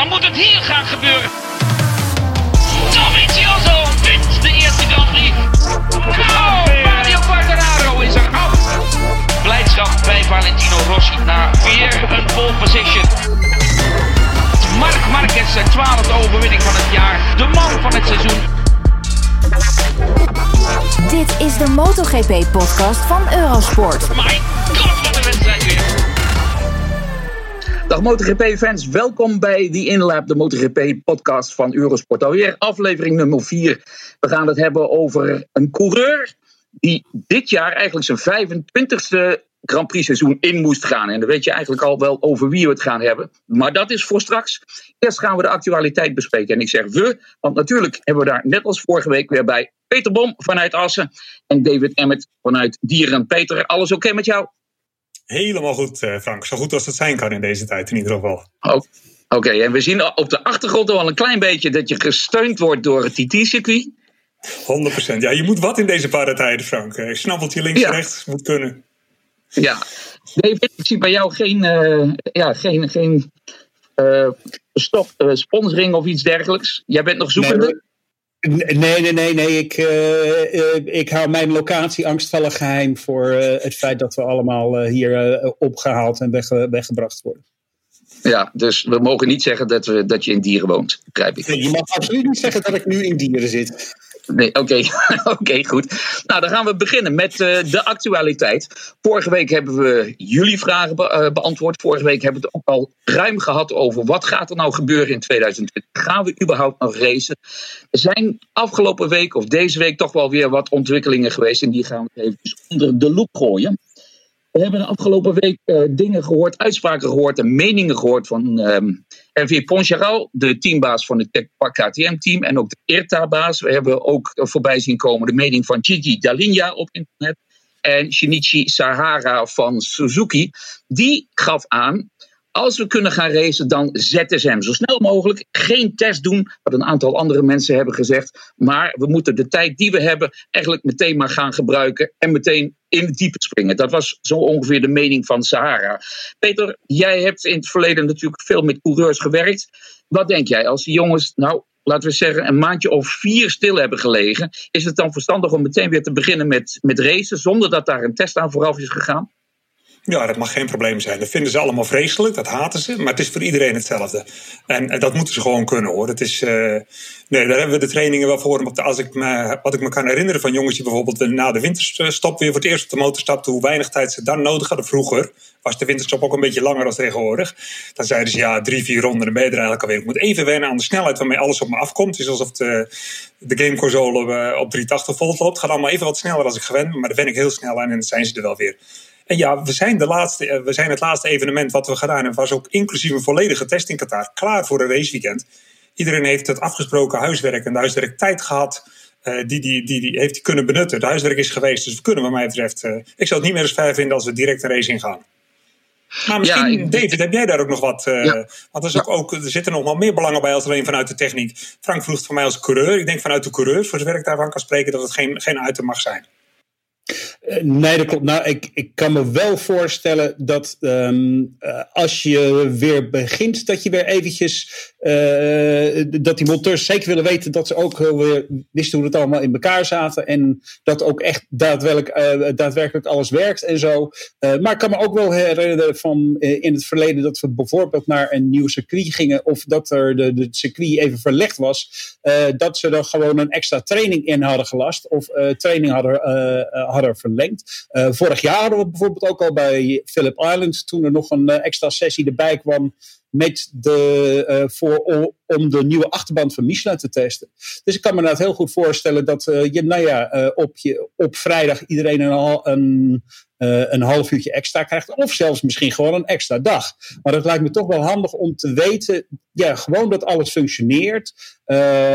Dan moet het hier gaan gebeuren. Dovizioso wint de eerste Grand Prix. Oh, Mario Quartararo is er af. Blijdschap bij Valentino Rossi na weer een pole position. Mark Marquez zijn twaalfde overwinning van het jaar. De man van het seizoen. Dit is de MotoGP-podcast van Eurosport. Mijn god, wat een wedstrijd. Dag MotoGP-fans, welkom bij die Inlap, de MotoGP-podcast van Eurosport. Alweer aflevering nummer 4. We gaan het hebben over een coureur die dit jaar eigenlijk zijn 25e Grand Prix seizoen in moest gaan. En dan weet je eigenlijk al wel over wie we het gaan hebben. Maar dat is voor straks. Eerst gaan we de actualiteit bespreken. En ik zeg we, want natuurlijk hebben we daar net als vorige week weer bij Peter Bom vanuit Assen en David Emmet vanuit Dieren. Peter, alles oké met jou? Helemaal goed, eh, Frank. Zo goed als het zijn kan in deze tijd in ieder geval. Oh, Oké, en we zien op de achtergrond al een klein beetje dat je gesteund wordt door het TT-circuit. 100%. Ja, je moet wat in deze paratijden, Frank. Eh, Snabbeltje links Ja. en rechts moet kunnen. Ja. David, ik zie bij jou geen, eh, ja, geen, geen eh, stop, sponsoring of iets dergelijks. Jij bent nog zoekende? Nee, nee, nee, nee. Ik, eh, eh, ik hou mijn locatie angstvallig geheim voor eh, het feit dat we allemaal hier eh, opgehaald en wegge- weggebracht worden. Ja, dus we mogen niet zeggen dat, we, dat je in dieren woont, begrijp ik. Je mag absoluut niet zeggen dat ik nu in dieren zit. Nee, oké, goed. Nou, dan gaan we beginnen met eh, de actualiteit. Vorige week hebben we jullie vragen eh, beantwoord. Vorige week hebben we het ook al ruim gehad over wat gaat er nou gebeuren in 2020. Gaan we überhaupt nog racen? Er zijn afgelopen week of deze week toch wel weer wat ontwikkelingen geweest. En die gaan we even onder de loep gooien. We hebben de afgelopen week eh, dingen gehoord, uitspraken gehoord en meningen gehoord van ehm Hervé Poncharal, de teambaas van het KTM-team en ook de IRTA-baas. We hebben ook eh, voorbij zien komen de mening van Gigi Dall'Igna op internet en Shinichi Sahara van Suzuki. Die gaf aan, als we kunnen gaan racen, dan ZSM. Zo snel mogelijk. Geen test doen, wat een aantal andere mensen hebben gezegd. Maar we moeten de tijd die we hebben eigenlijk meteen maar gaan gebruiken. En meteen in het diepe springen. Dat was zo ongeveer de mening van Sahara. Peter, jij hebt in het verleden natuurlijk veel met coureurs gewerkt. Wat denk jij als die jongens, nou, laten we zeggen, een maandje of vier stil hebben gelegen? Is het dan verstandig om meteen weer te beginnen met, met racen zonder dat daar een test aan vooraf is gegaan? Ja, dat mag geen probleem zijn. Dat vinden ze allemaal vreselijk, dat haten ze. Maar het is voor iedereen hetzelfde. En, en dat moeten ze gewoon kunnen hoor. Het is, eh, nee, daar hebben we de trainingen wel voor. Maar als ik me, wat ik me kan herinneren van jongens die bijvoorbeeld na de winterstop weer voor het eerst op de motor stapten, hoe weinig tijd ze dan nodig hadden. Vroeger was de winterstop ook een beetje langer dan tegenwoordig. Dan zeiden ze ja, drie, vier ronden, dan ben je er eigenlijk alweer. Ik moet even wennen aan de snelheid waarmee alles op me afkomt. Het is alsof de, de gameconsole eh, op 380 volt loopt. Het gaat allemaal even wat sneller als ik gewend ben, maar daar ben ik heel snel aan en dan zijn ze er wel weer. En ja, we zijn, de laatste, eh, we zijn het laatste evenement wat we gedaan hebben. Was ook inclusief een volledige test in Qatar. Klaar voor een raceweekend. Iedereen heeft het afgesproken huiswerk en de huiswerktijd gehad. eh, die, die, die, die heeft hij kunnen benutten. De huiswerk is geweest. Dus we kunnen, wat mij betreft. eh, ik zou het niet meer eens fijn vinden als we direct een race ingaan. Maar misschien, David, heb jij daar ook nog wat? Ja. Want er, is ook, ook, er zitten nog wel meer belangen bij als alleen vanuit de techniek. Frank vroeg het van mij als coureur. Ik denk vanuit de coureur, voor zover ik daarvan kan spreken, dat het geen, geen item mag zijn. Eh, Nee, dat klopt. Nou, ik, ik kan me wel voorstellen dat ehm, eh, als je weer begint, dat je weer eventjes, eh, dat die monteurs zeker willen weten dat ze ook weer wisten hoe het allemaal in elkaar zaten en dat ook echt daadwerkelijk, daadwerkelijk alles werkt en zo. Maar ik kan me ook wel herinneren van in het verleden dat we bijvoorbeeld naar een nieuw circuit gingen of dat er de, de circuit even verlegd was, dat ze er gewoon een extra training in hadden gelast of training hadden, verlengd. Eh, vorig jaar hadden we bijvoorbeeld ook al bij Phillip Island, toen er nog een eh, extra sessie erbij kwam met de, eh, voor, om, de nieuwe achterband van Michelin te testen. Dus ik kan me inderdaad heel goed voorstellen dat je, nou ja, op, je, op vrijdag iedereen een, een, een half uurtje extra krijgt. Of zelfs misschien gewoon een extra dag. Maar het lijkt me toch wel handig om te weten, ja, gewoon dat alles functioneert.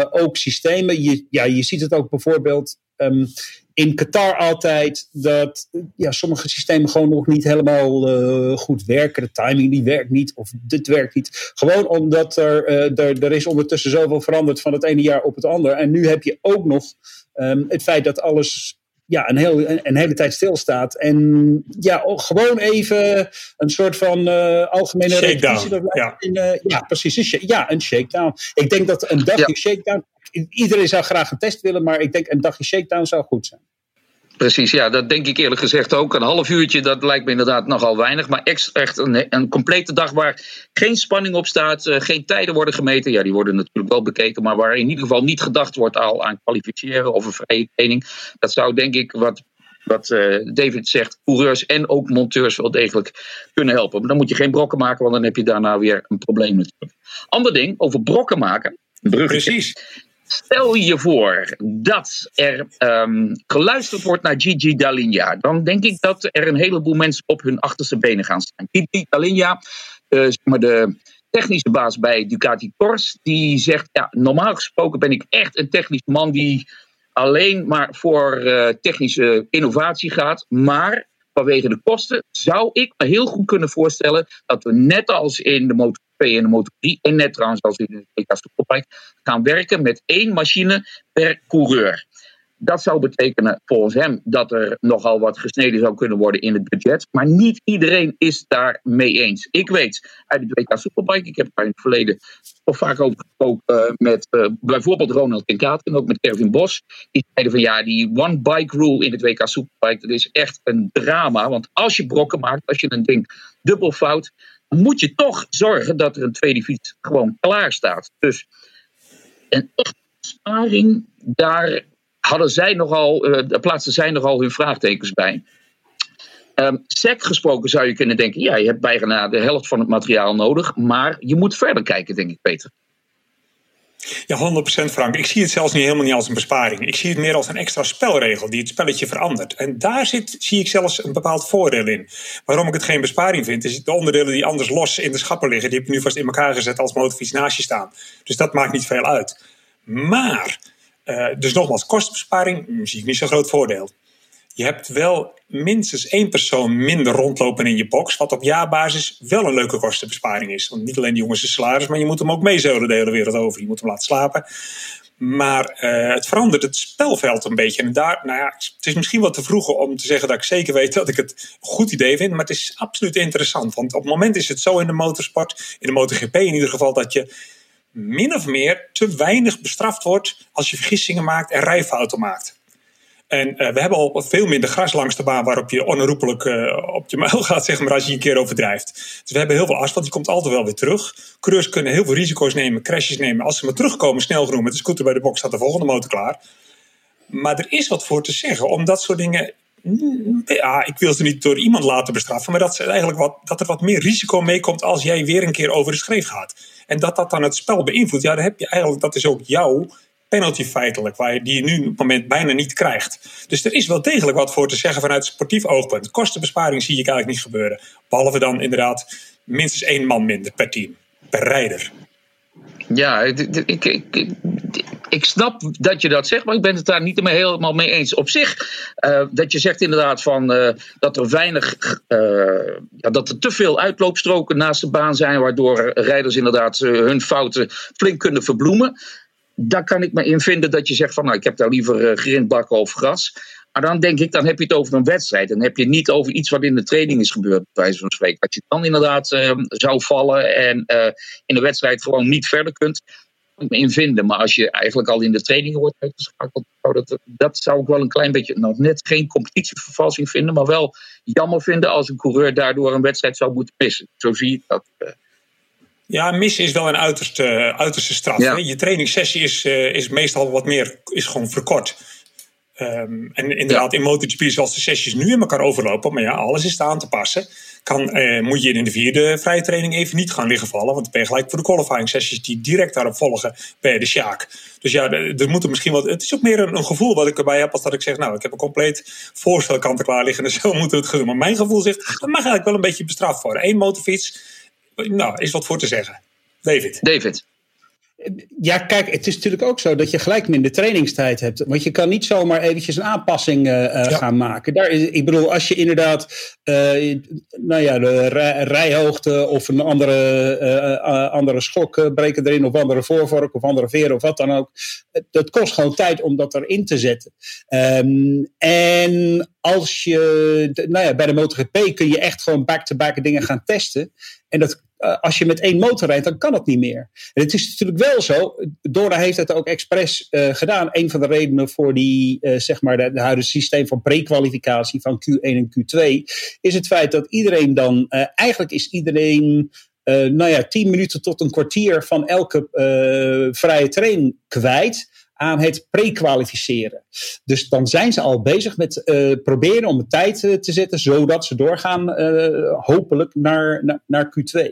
Ook systemen. Je, ja, je ziet het ook bijvoorbeeld ehm, in Qatar altijd dat ja, sommige systemen gewoon nog niet helemaal eh, goed werken. De timing die werkt niet of dit werkt niet. Gewoon omdat er, eh, er, er is ondertussen zoveel veranderd van het ene jaar op het andere. En nu heb je ook nog ehm, het feit dat alles ja, een, heel, een, hele tijd stilstaat. En ja, gewoon even een soort van uh, algemene shakedown. Ja. In, uh, ja, precies. Een ja, een shakedown. Ik denk dat een dagje ja. shakedown. Iedereen zou graag een test willen, maar ik denk een dagje shakedown zou goed zijn. Precies, ja, dat denk ik eerlijk gezegd ook. Een half uurtje, dat lijkt me inderdaad nogal weinig. Maar echt een, een complete dag waar geen spanning op staat, uh, geen tijden worden gemeten. Ja, die worden natuurlijk wel bekeken, maar waar in ieder geval niet gedacht wordt al aan kwalificeren of een vrije training. Dat zou denk ik wat wat uh, David zegt, coureurs en ook monteurs wel degelijk kunnen helpen. Maar dan moet je geen brokken maken, want dan heb je daarna weer een probleem natuurlijk. Ander ding, over brokken maken. Precies. Stel je voor dat er um, geluisterd wordt naar Gigi Dall'Igna. Dan denk ik dat er een heleboel mensen op hun achterste benen gaan staan. Gigi Dall'Igna, uh, zeg maar de technische baas bij Ducati Corse, die zegt: ja, normaal gesproken ben ik echt een technisch man die alleen maar voor uh, technische innovatie gaat. Maar vanwege de kosten zou ik me heel goed kunnen voorstellen dat we net als in de motor en de Moto 3 en net trouwens als in de WK Superbike gaan werken met één machine per coureur. Dat zou betekenen volgens hem dat er nogal wat gesneden zou kunnen worden in het budget. Maar niet iedereen is daar mee eens. Ik weet uit de WK Superbike, ik heb daar in het verleden of vaak over gesproken met uh, bijvoorbeeld Ronald Kinkaat en ook met Kevin Bos. Die zeiden van ja, die one bike rule in het WK Superbike, dat is echt een drama. Want als je brokken maakt, als je een ding dubbel fout, moet je toch zorgen dat er een tweede fiets gewoon klaar staat. Dus een echte sparing, daar hadden zij nogal, uh, plaatsten zij nogal hun vraagtekens bij. Um, sec gesproken zou je kunnen denken, ja, je hebt bijna de helft van het materiaal nodig, maar je moet verder kijken, denk ik, Peter. Ja, 100% Frank. Ik zie het zelfs niet helemaal niet als een besparing. Ik zie het meer als een extra spelregel die het spelletje verandert. En daar zit, zie ik zelfs een bepaald voordeel in. Waarom ik het geen besparing vind, is de onderdelen die anders los in de schappen liggen, die heb ik nu vast in elkaar gezet als motorfiets naast je staan. Dus dat maakt niet veel uit. Maar, uh, dus nogmaals, kostenbesparing zie ik niet zo'n groot voordeel. Je hebt wel minstens één persoon minder rondlopen in je box. Wat op jaarbasis wel een leuke kostenbesparing is. Want niet alleen die jongens zijn salaris, maar je moet hem ook meezeulen de hele wereld over. Je moet hem laten slapen. Maar uh, het verandert het spelveld een beetje. En daar, nou ja, het is misschien wat te vroeg om te zeggen dat ik zeker weet dat ik het een goed idee vind. Maar het is absoluut interessant. Want op het moment is het zo in de motorsport, in de MotoGP in ieder geval, dat je min of meer te weinig bestraft wordt als je vergissingen maakt en rijfouten maakt. En uh, we hebben al veel minder gras langs de baan waarop je onherroepelijk uh, op je muil gaat, zeg maar, als je een keer overdrijft. Dus we hebben heel veel asfalt, die komt altijd wel weer terug. Coureurs kunnen heel veel risico's nemen, crashes nemen. Als ze maar terugkomen, snel genoeg met de scooter bij de box, staat de volgende motor klaar. Maar er is wat voor te zeggen, om dat soort dingen. Ja, ik wil ze niet door iemand laten bestraffen, maar dat, ze eigenlijk wat, dat er wat meer risico meekomt als jij weer een keer over de schreef gaat. En dat dat dan het spel beïnvloedt, ja, dan heb je eigenlijk, dat is ook jouw penalty feitelijk, waar je, die je nu op het moment bijna niet krijgt. Dus er is wel degelijk wat voor te zeggen vanuit sportief oogpunt. Kostenbesparing zie ik eigenlijk niet gebeuren. Behalve dan inderdaad minstens één man minder per team, per rijder. Ja, ik, ik, ik, snap dat je dat zegt, maar ik ben het daar niet helemaal mee eens. Op zich, uh, dat je zegt inderdaad van, uh, dat er weinig, uh, ja, dat er te veel uitloopstroken naast de baan zijn, waardoor rijders inderdaad hun fouten flink kunnen verbloemen daar kan ik me in vinden dat je zegt van nou, ik heb daar liever uh, grindbakken of gras. Maar dan denk ik, dan heb je het over een wedstrijd. Dan heb je het niet over iets wat in de training is gebeurd, bij wijze van spreken. Dat je dan inderdaad uh, zou vallen en uh, in de wedstrijd gewoon niet verder kunt. Ik me in vinden. Maar als je eigenlijk al in de training wordt uitgeschakeld, dat, dat zou ik wel een klein beetje, nog net geen competitievervalsing vinden, maar wel jammer vinden als een coureur daardoor een wedstrijd zou moeten missen. Zo zie ik dat. Ja, missen is wel een uiterste, uiterste straf. Ja. Je trainingssessie is, uh, is meestal wat meer, is gewoon verkort. Um, en inderdaad, ja. in MotoGP, zoals de sessies nu in elkaar overlopen, maar ja, alles is aan te passen. Kan, uh, moet je in de vierde vrije training even niet gaan liggen vallen, want dan ben je gelijk voor de qualifying sessies die direct daarop volgen bij de Sjaak. Dus ja, er moet er misschien wat. Het is ook meer een, een, gevoel wat ik erbij heb, als dat ik zeg, nou, ik heb een compleet voorstel klaar liggen en zo moeten we het doen. Maar mijn gevoel zegt, dat mag eigenlijk wel een beetje bestraft worden. Eén motorfiets nou, is wat voor te zeggen. David. David. Ja, kijk, het is natuurlijk ook zo dat je gelijk minder trainingstijd hebt. Want je kan niet zomaar eventjes een aanpassing uh, gaan maken. Daar is, ik bedoel, als je inderdaad uh, nou ja, de rijhoogte of een andere, andere schok breken erin, of andere voorvork of andere veren of wat dan ook. Het, kost gewoon tijd om dat erin te zetten. Um, en als je, nou ja, bij de MotoGP kun je echt gewoon back-to-back -back dingen gaan testen. En dat eh, als je met één motor rijdt, dan kan het niet meer. En het is natuurlijk wel zo, Dora heeft het ook expres uh, gedaan. Een van de redenen voor die, uh, zeg maar, de huidige systeem van prekwalificatie van Q1 en Q2, is het feit dat iedereen dan, eigenlijk is iedereen nou ja, tien minuten tot een kwartier van elke vrije training kwijt aan het prekwalificeren. Dus dan zijn ze al bezig met uh, proberen om een tijd uh, te zetten, zodat ze doorgaan, uh, hopelijk naar, naar, naar Q2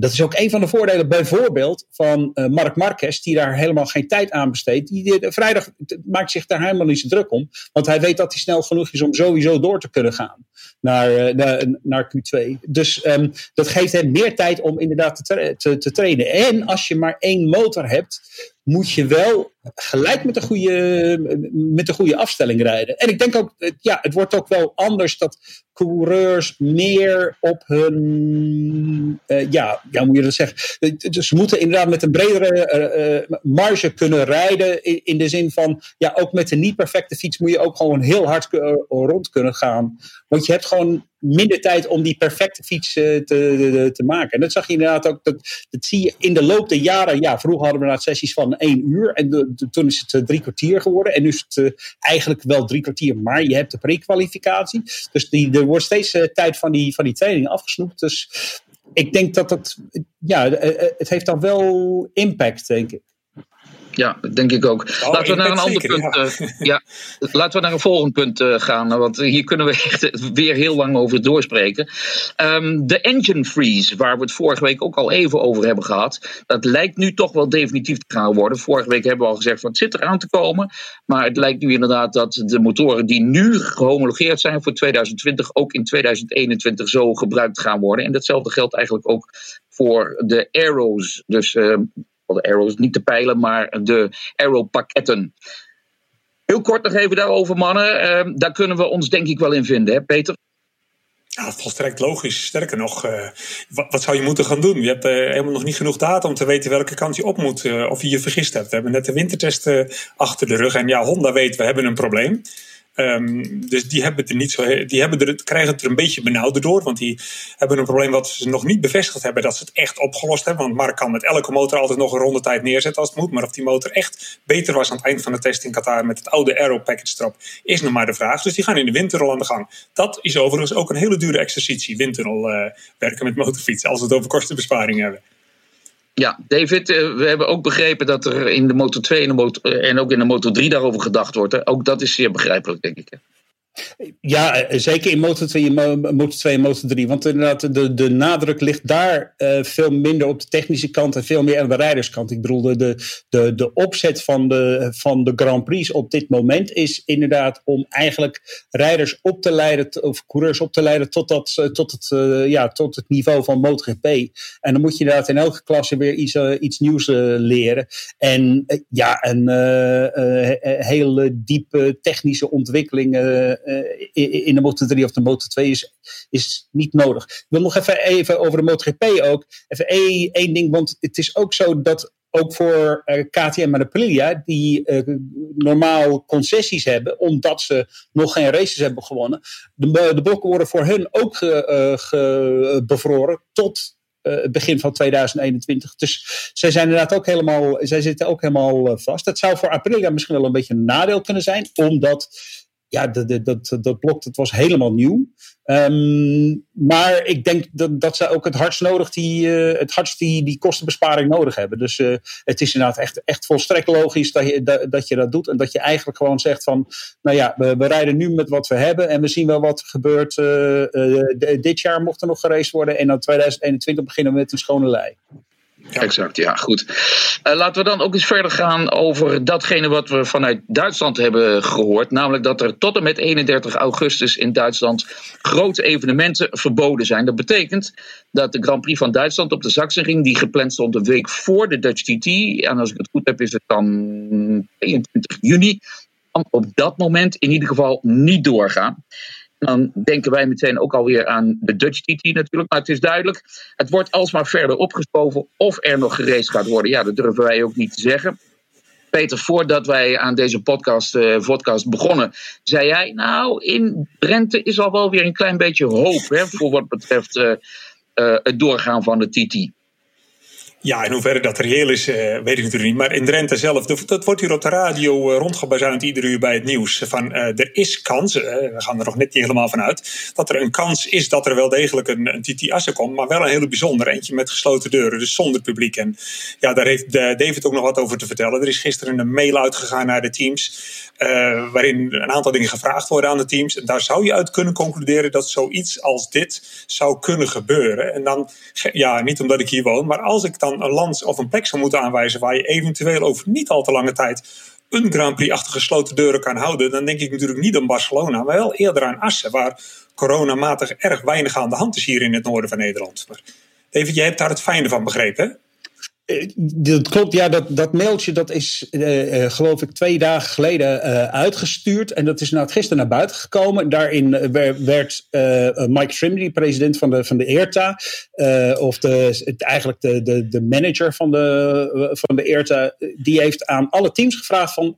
dat is ook een van de voordelen bijvoorbeeld van uh, Mark Marquez, die daar helemaal geen tijd aan besteedt. Die, vrijdag maakt zich daar helemaal niet zo druk om, want hij weet dat hij snel genoeg is om sowieso door te kunnen gaan naar, naar, naar, Q2. Dus um, dat geeft hem meer tijd om inderdaad te, te, te trainen. En als je maar één motor hebt, moet je wel gelijk met de goede, met de goede afstelling rijden. En ik denk ook, ja, het wordt ook wel anders dat coureurs meer op hun, uh, ja, ja, moet je dat zeggen? Dus ze moeten inderdaad met een bredere uh, marge kunnen rijden. In, in, de zin van, ja, ook met een niet perfecte fiets moet je ook gewoon heel hard rond kunnen gaan. Want je hebt gewoon minder tijd om die perfecte fiets te, te, te, maken. En dat zag je inderdaad ook, dat, dat zie je in de loop der jaren. Ja, vroeger hadden we inderdaad sessies van één uur en toen is het drie kwartier geworden. En nu is het uh, eigenlijk wel drie kwartier, maar je hebt de prekwalificatie. Dus die, er wordt steeds tijd van die, van die training afgesnoept. Dus ik denk dat het, ja, het heeft dan wel impact, denk ik. Ja, denk ik ook. Oh, laten we naar een ander punt. Ja. Uh, ja. laten we naar een volgend punt uh, gaan. Want hier kunnen we echt weer heel lang over doorspreken. Um, de engine freeze, waar we het vorige week ook al even over hebben gehad. Dat lijkt nu toch wel definitief te gaan worden. Vorige week hebben we al gezegd van het zit eraan te komen. Maar het lijkt nu inderdaad dat de motoren die nu gehomologeerd zijn voor 2020 ook in 2021 zo gebruikt gaan worden. En datzelfde geldt eigenlijk ook voor de Aero's. Dus uh, de arrows, niet de pijlen, maar de arrow-pakketten. Heel kort nog even daarover, mannen. Uh, daar kunnen we ons denk ik wel in vinden, hè, Peter? Ja, volstrekt logisch. Sterker nog, uh, wat, wat, zou je moeten gaan doen? Je hebt uh, helemaal nog niet genoeg data om te weten welke kant je op moet. Uh, of je je vergist hebt. We hebben net de wintertesten achter de rug. En ja, Honda weet, we hebben een probleem. Um, dus die, hebben er niet zo, die hebben er, krijgen het er een beetje benauwder door. Want die hebben een probleem wat ze nog niet bevestigd hebben dat ze het echt opgelost hebben. Want Mark kan met elke motor altijd nog een rondetijd neerzetten als het moet. Maar of die motor echt beter was aan het eind van de test in Qatar met het oude Aero package erop, is nog maar de vraag. Dus die gaan in de winterrol aan de gang. Dat is overigens ook een hele dure exercitie, winterrol uh, werken met motorfietsen, als we het over kostenbesparing hebben. Ja, David, eh, we hebben ook begrepen dat er in de Moto 2 en, de Moto, en ook in de Moto 3 daarover gedacht wordt. Ook dat is zeer begrijpelijk, denk ik. Ja, eh, zeker in Moto 2, Moto 2 en Moto 3. Want inderdaad, de, de nadruk ligt daar uh, veel minder op de technische kant en veel meer aan de rijderskant. Ik bedoel, de, de, de opzet van de, van de Grand Prix op dit moment is inderdaad om eigenlijk rijders op te leiden, of coureurs op te leiden tot, dat, tot, het, ja, tot het niveau van MotoGP. En dan moet je inderdaad in elke klasse weer iets, iets nieuws leren. En ja, een hele diepe technische ontwikkeling uh, in de Moto 3 of de Moto 2 is, is niet nodig. Ik wil nog even, even over de MotoGP ook. Even één, ding, want het is ook zo dat ook voor uh, KTM en Aprilia, die uh, normaal concessies hebben, omdat ze nog geen races hebben gewonnen. De, de blokken worden voor hun ook bevroren tot het begin van 2021. Dus zij zijn inderdaad ook helemaal, zij zitten ook helemaal vast. Dat zou voor Aprilia misschien wel een beetje een nadeel kunnen zijn, omdat ja, dat, dat, dat blok dat was helemaal nieuw. Um, maar ik denk dat, dat ze ook het hardst nodig die, uh, het hardst die, die kostenbesparing nodig hebben. Dus uh, het is inderdaad echt, echt volstrekt logisch dat je dat, dat je dat doet. En dat je eigenlijk gewoon zegt van, nou ja, we, we rijden nu met wat we hebben. En we zien wel wat er gebeurt. Uh, dit jaar mocht er nog gereisd worden. En dan 2021 beginnen we met een schone lei. Exact, ja, goed. Uh, laten we dan ook eens verder gaan over datgene wat we vanuit Duitsland hebben gehoord. Namelijk dat er tot en met 31 augustus in Duitsland grote evenementen verboden zijn. Dat betekent dat de Grand Prix van Duitsland op de Sachsenring, die gepland stond een week voor de Dutch TT, en als ik het goed heb is het dan 22 juni, op dat moment in ieder geval niet doorgaan. Dan denken wij meteen ook alweer aan de Dutch TT natuurlijk. Maar het is duidelijk, het wordt alsmaar verder opgeschoven of er nog gereisd gaat worden. Ja, dat durven wij ook niet te zeggen. Peter, voordat wij aan deze podcast, uh, podcast begonnen, zei jij, nou, in Drenthe is al wel weer een klein beetje hoop hè, voor wat betreft uh, uh, het doorgaan van de TT. Ja, in hoeverre dat reëel is, uh, weet ik natuurlijk niet. Maar in Drenthe zelf, dat wordt hier op de radio uh, rondgebazuind iedere uur bij het nieuws. Van uh, er is kans, we gaan er nog net niet helemaal van uit, dat er een kans is dat er wel degelijk een, een TT Assen komt. Maar wel een hele bijzondere, eentje met gesloten deuren, dus zonder publiek. En ja, daar heeft David ook nog wat over te vertellen. Er is gisteren een mail uitgegaan naar de teams, waarin een aantal dingen gevraagd worden aan de teams. En daar zou je uit kunnen concluderen dat zoiets als dit zou kunnen gebeuren. En dan, ja, niet omdat ik hier woon, maar als ik dan een land of een plek zou moeten aanwijzen waar je eventueel over niet al te lange tijd een Grand Prix achter gesloten deuren kan houden, dan denk ik natuurlijk niet aan Barcelona, maar wel eerder aan Assen, waar coronamatig erg weinig aan de hand is hier in het noorden van Nederland. Maar David, jij hebt daar het fijne van begrepen? Eh, dat klopt, ja, dat, dat mailtje dat is uh, uh, geloof ik twee dagen geleden uitgestuurd. En dat is nou gisteren naar buiten gekomen. Daarin werd Mike Trimley, president van de, van de ERTA, of de, het, eigenlijk de, de, de manager van de, van de ERTA, die heeft aan alle teams gevraagd van,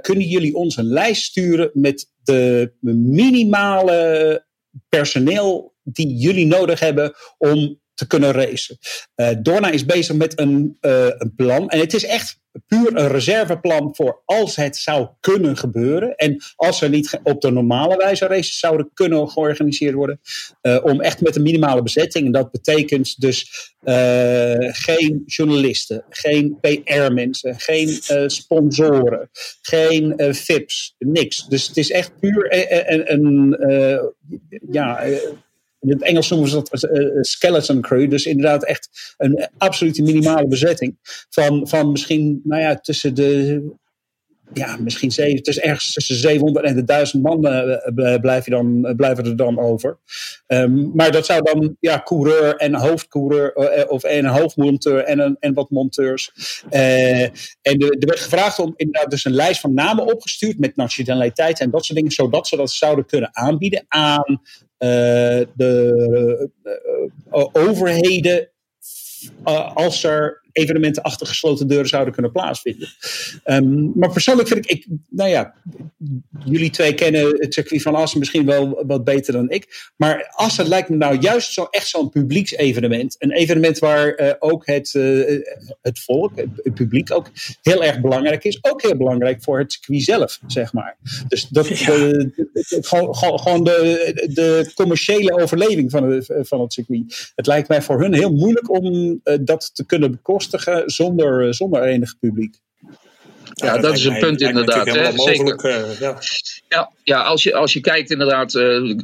kunnen jullie ons een lijst sturen met de minimale personeel die jullie nodig hebben om te kunnen racen. Uh, Dorna is bezig met een, uh, een plan. En het is echt puur een reserveplan voor als het zou kunnen gebeuren. En als er niet op de normale wijze races zouden kunnen georganiseerd worden. Uh, om echt met een minimale bezetting. En dat betekent dus geen journalisten, geen PR-mensen, geen sponsoren, geen VIP's, niks. Dus het is echt puur een ja in het Engels noemen ze dat uh, skeleton crew. Dus inderdaad echt een absolute minimale bezetting. Van, van misschien, nou ja, tussen de. Ja, misschien zeven, tussen ergens tussen 700 en de 1000 man blijf je dan, blijven er dan over. Um, maar dat zou dan ja, coureur en hoofdcoureur of en een hoofdmonteur en, een, en wat monteurs. en er werd gevraagd om inderdaad dus een lijst van namen opgestuurd met nationaliteit en dat soort dingen, zodat ze dat zouden kunnen aanbieden aan de uh, overheden, als er evenementen achter gesloten deuren zouden kunnen plaatsvinden. Um, maar persoonlijk vind ik, ik, nou ja, jullie twee kennen het circuit van Assen misschien wel wat beter dan ik. Maar Assen lijkt me nou juist zo echt zo'n publieksevenement. Een evenement waar uh, ook het, uh, het volk, het, publiek ook heel erg belangrijk is. Ook heel belangrijk voor het circuit zelf, zeg maar. Dus dat, ja. de, de, gewoon de, de commerciële overleving van het, van het circuit. Het lijkt mij voor hun heel moeilijk om uh, dat te kunnen bekostigen zonder, zonder enig publiek. Ja, ja dat, is een punt inderdaad. Hè? Zeker. Uh, ja. Ja, ja, als, je, als je kijkt inderdaad, uh,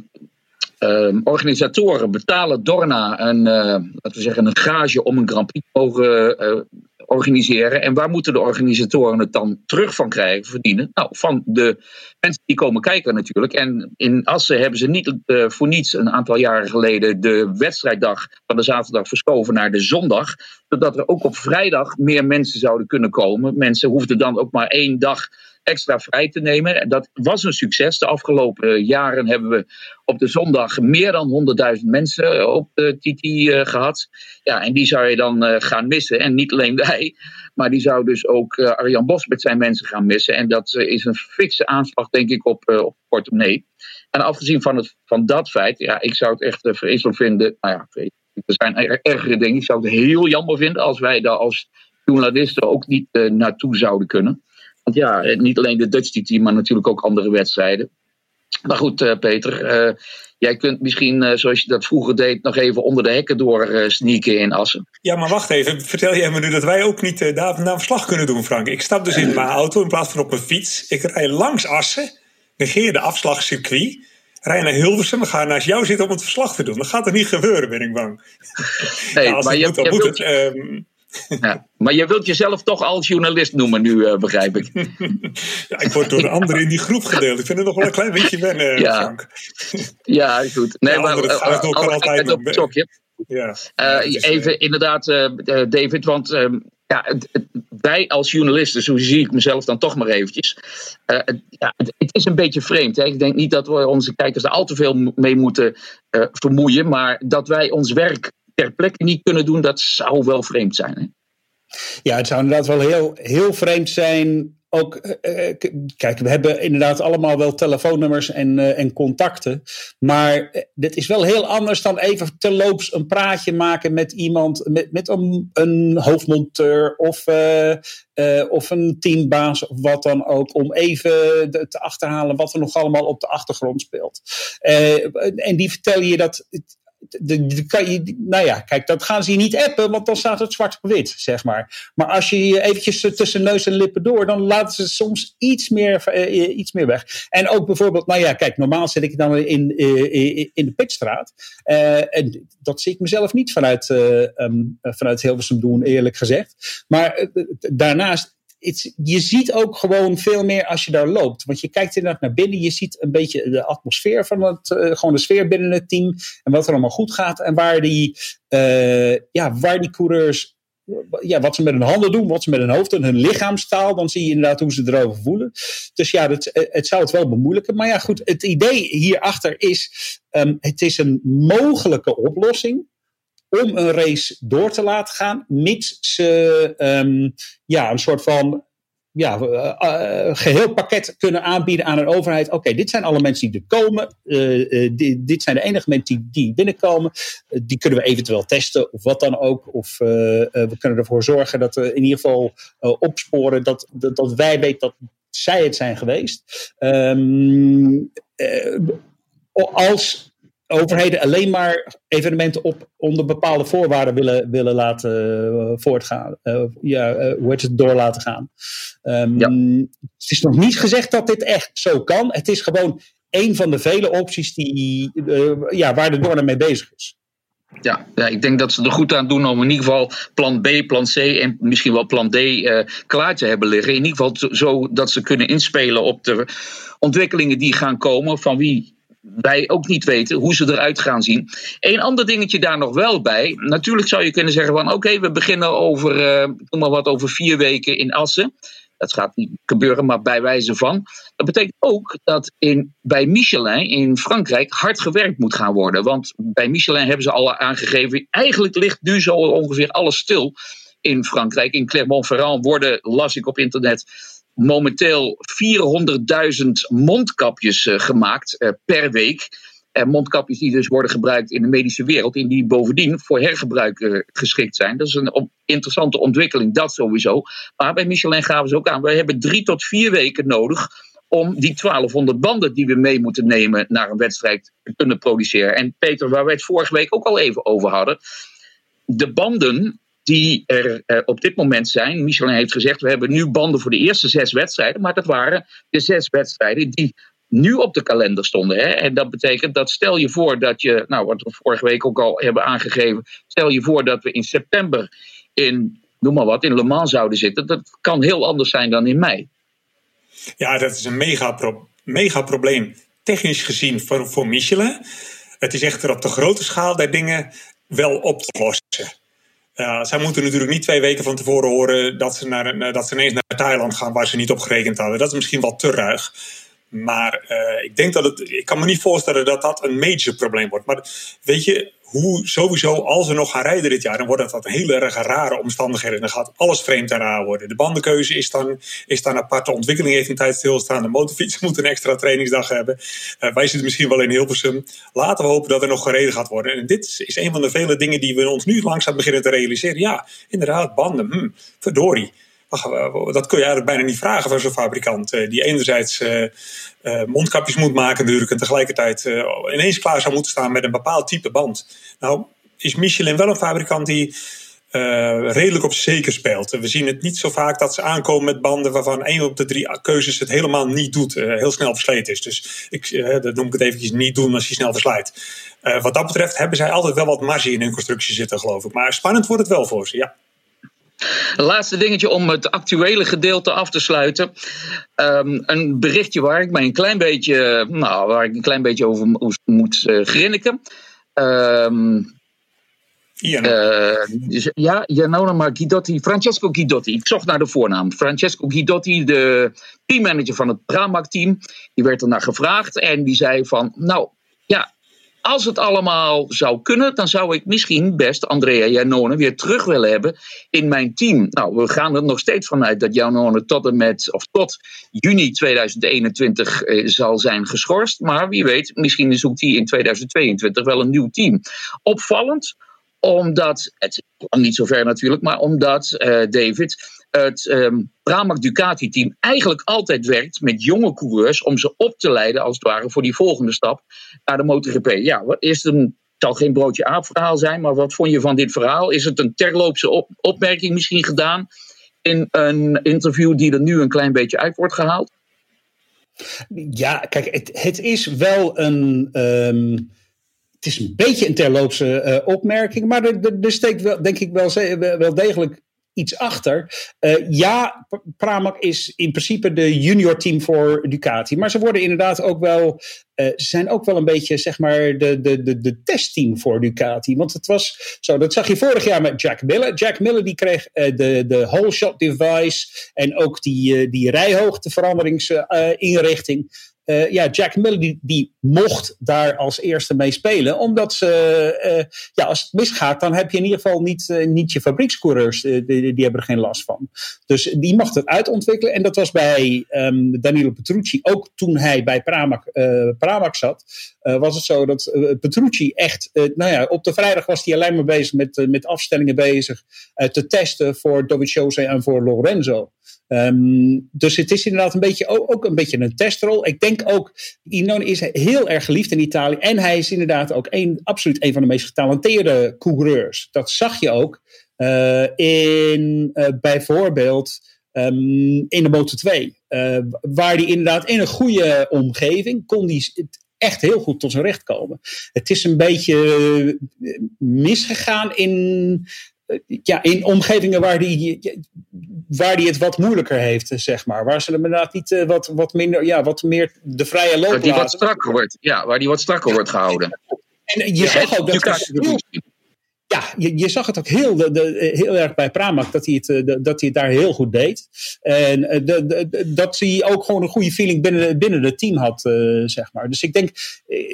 uh, organisatoren betalen Dorna een, laten we zeggen, een gage om een Grand Prix te mogen organiseren. En waar moeten de organisatoren het dan terug van krijgen, verdienen? Nou, van de mensen die komen kijken natuurlijk. En in Assen hebben ze niet uh, voor niets een aantal jaren geleden de wedstrijddag van de zaterdag verschoven naar de zondag. Zodat er ook op vrijdag meer mensen zouden kunnen komen. Mensen hoefden dan ook maar één dag extra vrij te nemen. En dat was een succes. De afgelopen jaren hebben we op de zondag meer dan 100.000 mensen op de TT uh, gehad. Ja, en die zou je dan gaan missen. En niet alleen wij, maar die zou dus ook Arjan Bos met zijn mensen gaan missen. En dat is een fikse aanslag, denk ik, op, op portemonnee. En afgezien van, het, van dat feit, ja, ik zou het echt vreselijk vinden. Nou ja, er zijn er, ergere dingen. Ik zou het heel jammer vinden als wij daar als journalisten ook niet naartoe zouden kunnen. Want ja, niet alleen de Dutch TT, maar natuurlijk ook andere wedstrijden. Maar goed, uh, Peter, uh, jij kunt misschien, uh, zoals je dat vroeger deed, nog even onder de hekken door sneaken in Assen. Ja, maar wacht even. Vertel jij me nu dat wij ook niet daar naar verslag kunnen doen, Frank? Ik stap dus in mijn auto in plaats van op mijn fiets. Ik rij langs Assen, negeer de afslagcircuit, rij naar Hilversum ga naast jou zitten om het verslag te doen. Dat gaat er niet gebeuren, ben ik bang. Nee, ja, maar je, moet, je moet het. Um, Ja, maar je wilt jezelf toch als journalist noemen nu, begrijp ik. ja, ik word door de anderen in die groep gedeeld. Ik vind het nog wel een klein beetje wennen, ja. Frank. ja, goed. Nee, maar het gaat ook altijd op het sokje. Ja. even inderdaad, David, want ehm, ja, wij als journalisten, zo zie ik mezelf dan toch maar eventjes. Uh, het, ja, het, is een beetje vreemd. Hè? Ik denk niet dat we onze kijkers er al te veel mee moeten uh, vermoeien. Maar dat wij ons werk ter plekke niet kunnen doen, dat zou wel vreemd zijn. Hè? Ja, het zou inderdaad wel heel, heel vreemd zijn ook, uh, kijk, we hebben inderdaad allemaal wel telefoonnummers en, uh, en contacten. Maar dit is wel heel anders dan even terloops een praatje maken met iemand, met, met een, een hoofdmonteur of, of een teambaas of wat dan ook. Om even te achterhalen wat er nog allemaal op de achtergrond speelt. en die vertellen je dat de, nou ja, kijk, dat gaan ze je niet appen, want dan staat het zwart op wit, zeg maar. Maar als je je eventjes tussen neus en lippen door, dan laten ze soms iets meer, uh, iets meer weg. En ook bijvoorbeeld, nou ja, kijk, normaal zit ik dan in, uh, in de pitstraat. Uh, en dat zie ik mezelf niet vanuit, um, vanuit Hilversum doen, eerlijk gezegd. Maar daarnaast je ziet ook gewoon veel meer als je daar loopt. Want je kijkt inderdaad naar binnen, je ziet een beetje de atmosfeer van het, uh, gewoon de sfeer binnen het team. En wat er allemaal goed gaat. En waar die, uh, ja, waar die coureurs, ja, wat ze met hun handen doen, wat ze met hun hoofd en hun lichaamstaal. Dan zie je inderdaad hoe ze erover voelen. Dus ja, dat, het zou het wel bemoeilijken. Maar ja, goed, het idee hierachter is, um, het is een mogelijke oplossing om een race door te laten gaan, mits ze um, ja, een soort van ja, uh, uh, geheel pakket kunnen aanbieden aan een overheid. Oké, dit zijn alle mensen die er komen. Uh, dit, zijn de enige mensen die, die binnenkomen. die kunnen we eventueel testen of wat dan ook. Of we kunnen ervoor zorgen dat we in ieder geval opsporen dat, dat, wij weten dat zij het zijn geweest. Um, als overheden alleen maar evenementen op onder bepaalde voorwaarden willen, willen laten uh, voortgaan. Uh, ja, uh, hoe heet het, door laten gaan. Um, ja. Het is nog niet gezegd dat dit echt zo kan. Het is gewoon een van de vele opties die, ja, waar de Dorner mee bezig is. Ja, ja, ik denk dat ze er goed aan doen om in ieder geval plan B, plan C en misschien wel plan D klaar te hebben liggen. In ieder geval zo dat ze kunnen inspelen op de ontwikkelingen die gaan komen. Van wie wij ook niet weten hoe ze eruit gaan zien. Een ander dingetje daar nog wel bij. Natuurlijk zou je kunnen zeggen van oké, we beginnen over, uh, noem maar wat, over vier weken in Assen. Dat gaat niet gebeuren, maar bij wijze van. Dat betekent ook dat in, bij Michelin in Frankrijk hard gewerkt moet gaan worden. Want bij Michelin hebben ze al aangegeven, eigenlijk ligt nu zo ongeveer alles stil in Frankrijk. In Clermont-Ferrand worden, las ik op internet, momenteel 400.000 mondkapjes uh, gemaakt uh, per week. En mondkapjes die dus worden gebruikt in de medische wereld. En die bovendien voor hergebruik uh, geschikt zijn. Dat is een interessante ontwikkeling, dat sowieso. Maar bij Michelin gaven ze ook aan. Wij hebben drie tot vier weken nodig om die 1200 banden die we mee moeten nemen naar een wedstrijd te kunnen produceren. En Peter, waar we het vorige week ook al even over hadden. De banden die er uh, op dit moment zijn. Michelin heeft gezegd, we hebben nu banden voor de eerste zes wedstrijden. Maar dat waren de zes wedstrijden die nu op de kalender stonden. Hè? En dat betekent dat stel je voor dat je, nou wat we vorige week ook al hebben aangegeven. Stel je voor dat we in september in, noem maar wat, in Le Mans zouden zitten. Dat kan heel anders zijn dan in mei. Ja, dat is een mega, mega probleem. Technisch gezien voor, voor Michelin. Het is echter op de grote schaal der dingen wel op te lossen. Uh, zij moeten natuurlijk niet twee weken van tevoren horen dat ze, naar, dat ze ineens naar Thailand gaan waar ze niet op gerekend hadden. Dat is misschien wat te ruig. Maar uh, ik denk dat het. Ik kan me niet voorstellen dat dat een major probleem wordt. Maar weet je, hoe sowieso, als we nog gaan rijden dit jaar, dan wordt dat hele erg rare omstandigheden. Dan gaat alles vreemd en raar worden. De bandenkeuze is dan, is dan apart. Ontwikkeling heeft een tijd stilstaan. De motorfiets moet een extra trainingsdag hebben. Uh, wij zitten misschien wel in Hilversum. Laten we hopen dat er nog gereden gaat worden. En dit is een van de vele dingen die we ons nu langzaam beginnen te realiseren. Ja, inderdaad, banden. Hm, verdorie. Dat kun je eigenlijk bijna niet vragen van zo'n fabrikant. Eh, die enerzijds uh, uh, mondkapjes moet maken natuurlijk en tegelijkertijd ineens klaar zou moeten staan met een bepaald type band. Nou is Michelin wel een fabrikant die redelijk op zeker speelt. We zien het niet zo vaak dat ze aankomen met banden waarvan één op de drie keuzes het helemaal niet doet. heel snel versleten is. Dus ik, dat noem ik het eventjes niet doen als je snel verslijt. wat dat betreft hebben zij altijd wel wat marge in hun constructie zitten geloof ik. Maar spannend wordt het wel voor ze, ja. Laatste dingetje om het actuele gedeelte af te sluiten. Ehm, een berichtje waar ik mij een klein beetje, nou, waar ik een klein beetje over moet uh, grinniken. Um, uh, ja, Janona maar Guidotti, Francesco Guidotti. Ik zocht naar de voornaam. Francesco Guidotti, de teammanager van het Pramac-team. Die werd er naar gevraagd en die zei van, nou als het allemaal zou kunnen, dan zou ik misschien best Andrea Janone weer terug willen hebben in mijn team. Nou, we gaan er nog steeds vanuit dat Janone tot en met, of tot juni 2021 eh, zal zijn geschorst. Maar wie weet, misschien zoekt hij in 2022 wel een nieuw team. Opvallend, omdat, het is niet zo ver natuurlijk, maar omdat uh, David het um, Pramac Ducati team eigenlijk altijd werkt met jonge coureurs om ze op te leiden als het ware voor die volgende stap naar de MotoGP. Ja, wat is een zal geen broodje aap verhaal zijn, maar wat vond je van dit verhaal? Is het een terloopse op, opmerking misschien gedaan in een interview die er nu een klein beetje uit wordt gehaald? Ja, kijk, het, is wel een. Um het is een beetje een terloopse uh, opmerking, maar er, er, steekt wel, denk ik wel, wel degelijk iets achter. Uh, ja, Pramac is in principe de junior team voor Ducati. Maar ze worden inderdaad ook wel. Uh, ze zijn ook wel een beetje, zeg maar, de, de, de, de testteam voor Ducati. Want het was zo, dat zag je vorig jaar met Jack Miller. Jack Miller die kreeg uh, de, de whole shot device en ook die, die rijhoogteveranderingsinrichting. Uh, ja, Jack Miller die, mocht daar als eerste mee spelen. Omdat ze, uh, ja, als het misgaat, dan heb je in ieder geval niet, uh, niet je fabriekscoureurs. Die, die, hebben er geen last van. Dus die mocht het uitontwikkelen. En dat was bij um, Danilo Petrucci, ook toen hij bij Pramac, Pramac zat, was het zo dat Petrucci echt, nou ja, op de vrijdag was hij alleen maar bezig met, met afstellingen bezig te testen voor Dovizioso en voor Lorenzo. Um, dus het is inderdaad een beetje, ook, een beetje een testrol. Ik denk ook, Inone is heel erg geliefd in Italië. En hij is inderdaad ook absoluut een van de meest getalenteerde coureurs. Dat zag je ook uh, in uh, bijvoorbeeld um, in de Moto 2. Uh, waar hij inderdaad in een goede omgeving kon die echt heel goed tot zijn recht komen. Het is een beetje misgegaan in ja, in omgevingen waar die, waar die het wat moeilijker heeft, zeg maar. Waar ze inderdaad niet uh, wat, wat minder, ja, wat meer de vrije loop Waar die wat strakker wordt, ja, waar die wat strakker wordt gehouden. En je zag ook dat ja, je, zag het ook heel, de, heel erg bij Pramac dat hij, het, eh, dat hij daar heel goed deed. En eh, dat hij ook gewoon een goede feeling binnen, binnen het team had, zeg maar. Dus ik denk,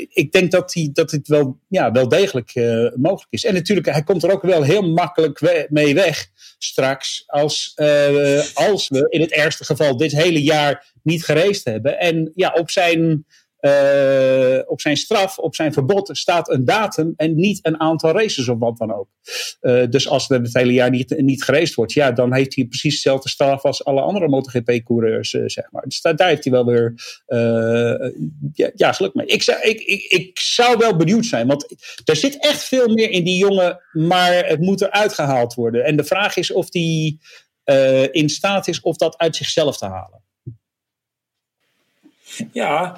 ik denk dat, hij, dat het wel, ja, wel degelijk mogelijk is. En natuurlijk, hij komt er ook wel heel makkelijk mee weg straks als, als we in het ergste geval dit hele jaar niet gereisd hebben. En ja, op zijn uh, op zijn straf, op zijn verbod staat een datum en niet een aantal races of wat dan ook. Uh, dus als er het hele jaar niet, niet gereisd wordt, ja, dan heeft hij precies dezelfde straf als alle andere MotoGP-coureurs, uh, zeg maar. Dus daar, daar, heeft hij wel weer ja, ja, geluk mee. Ik zou, ik, ik, ik zou wel benieuwd zijn, want er zit echt veel meer in die jongen, maar het moet eruit gehaald worden. En de vraag is of die in staat is of dat uit zichzelf te halen. Ja,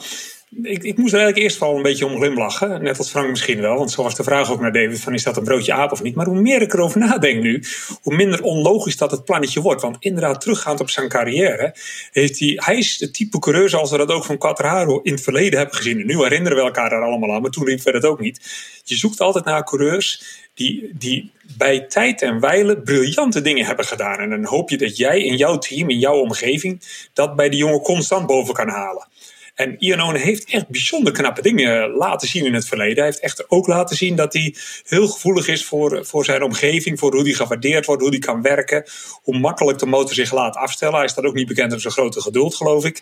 ik, ik moest er eigenlijk eerst wel een beetje om glimlachen. Net als Frank misschien wel. Want zo was de vraag ook naar David: van, is dat een broodje aap of niet? Maar hoe meer ik erover nadenk nu, hoe minder onlogisch dat het plannetje wordt. Want inderdaad, teruggaand op zijn carrière, heeft hij, hij is de type coureur zoals we dat ook van Quattraro in het verleden hebben gezien. En nu herinneren we elkaar daar allemaal aan, maar toen riepen we dat ook niet. Je zoekt altijd naar coureurs die, die bij tijd en wijle briljante dingen hebben gedaan. En dan hoop je dat jij in jouw team, in jouw omgeving, dat bij die jongen constant boven kan halen. En Ianone heeft echt bijzonder knappe dingen laten zien in het verleden. Hij heeft echt ook laten zien dat hij heel gevoelig is voor, voor zijn omgeving, voor hoe hij gewaardeerd wordt, hoe hij kan werken, hoe makkelijk de motor zich laat afstellen. Hij staat ook niet bekend om zijn grote geduld, geloof ik.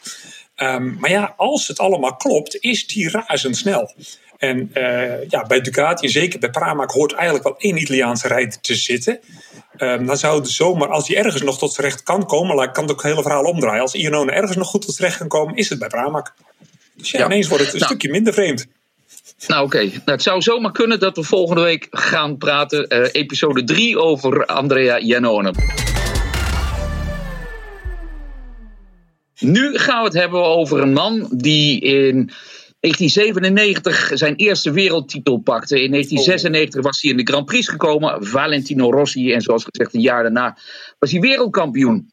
Um, maar ja, als het allemaal klopt, is die razendsnel. En uh, ja, bij Ducati en zeker bij Pramac hoort eigenlijk wel één Italiaanse rijder te zitten. Um, dan zou het zomaar, als hij ergens nog tot zijn recht kan komen, dan kan het ook het hele verhaal omdraaien. Als Iannone ergens nog goed tot zijn recht kan komen, is het bij Pramac. Dus ja, ineens wordt het een nou. stukje minder vreemd. Nou oké, nou, het zou zomaar kunnen dat we volgende week gaan praten, uh, episode 3, over Andrea Janone. Nu gaan we het hebben over een man die in 1997 zijn eerste wereldtitel pakte. In 1996 was hij in de Grand Prix gekomen. Valentino Rossi. En zoals gezegd, een jaar daarna was hij wereldkampioen.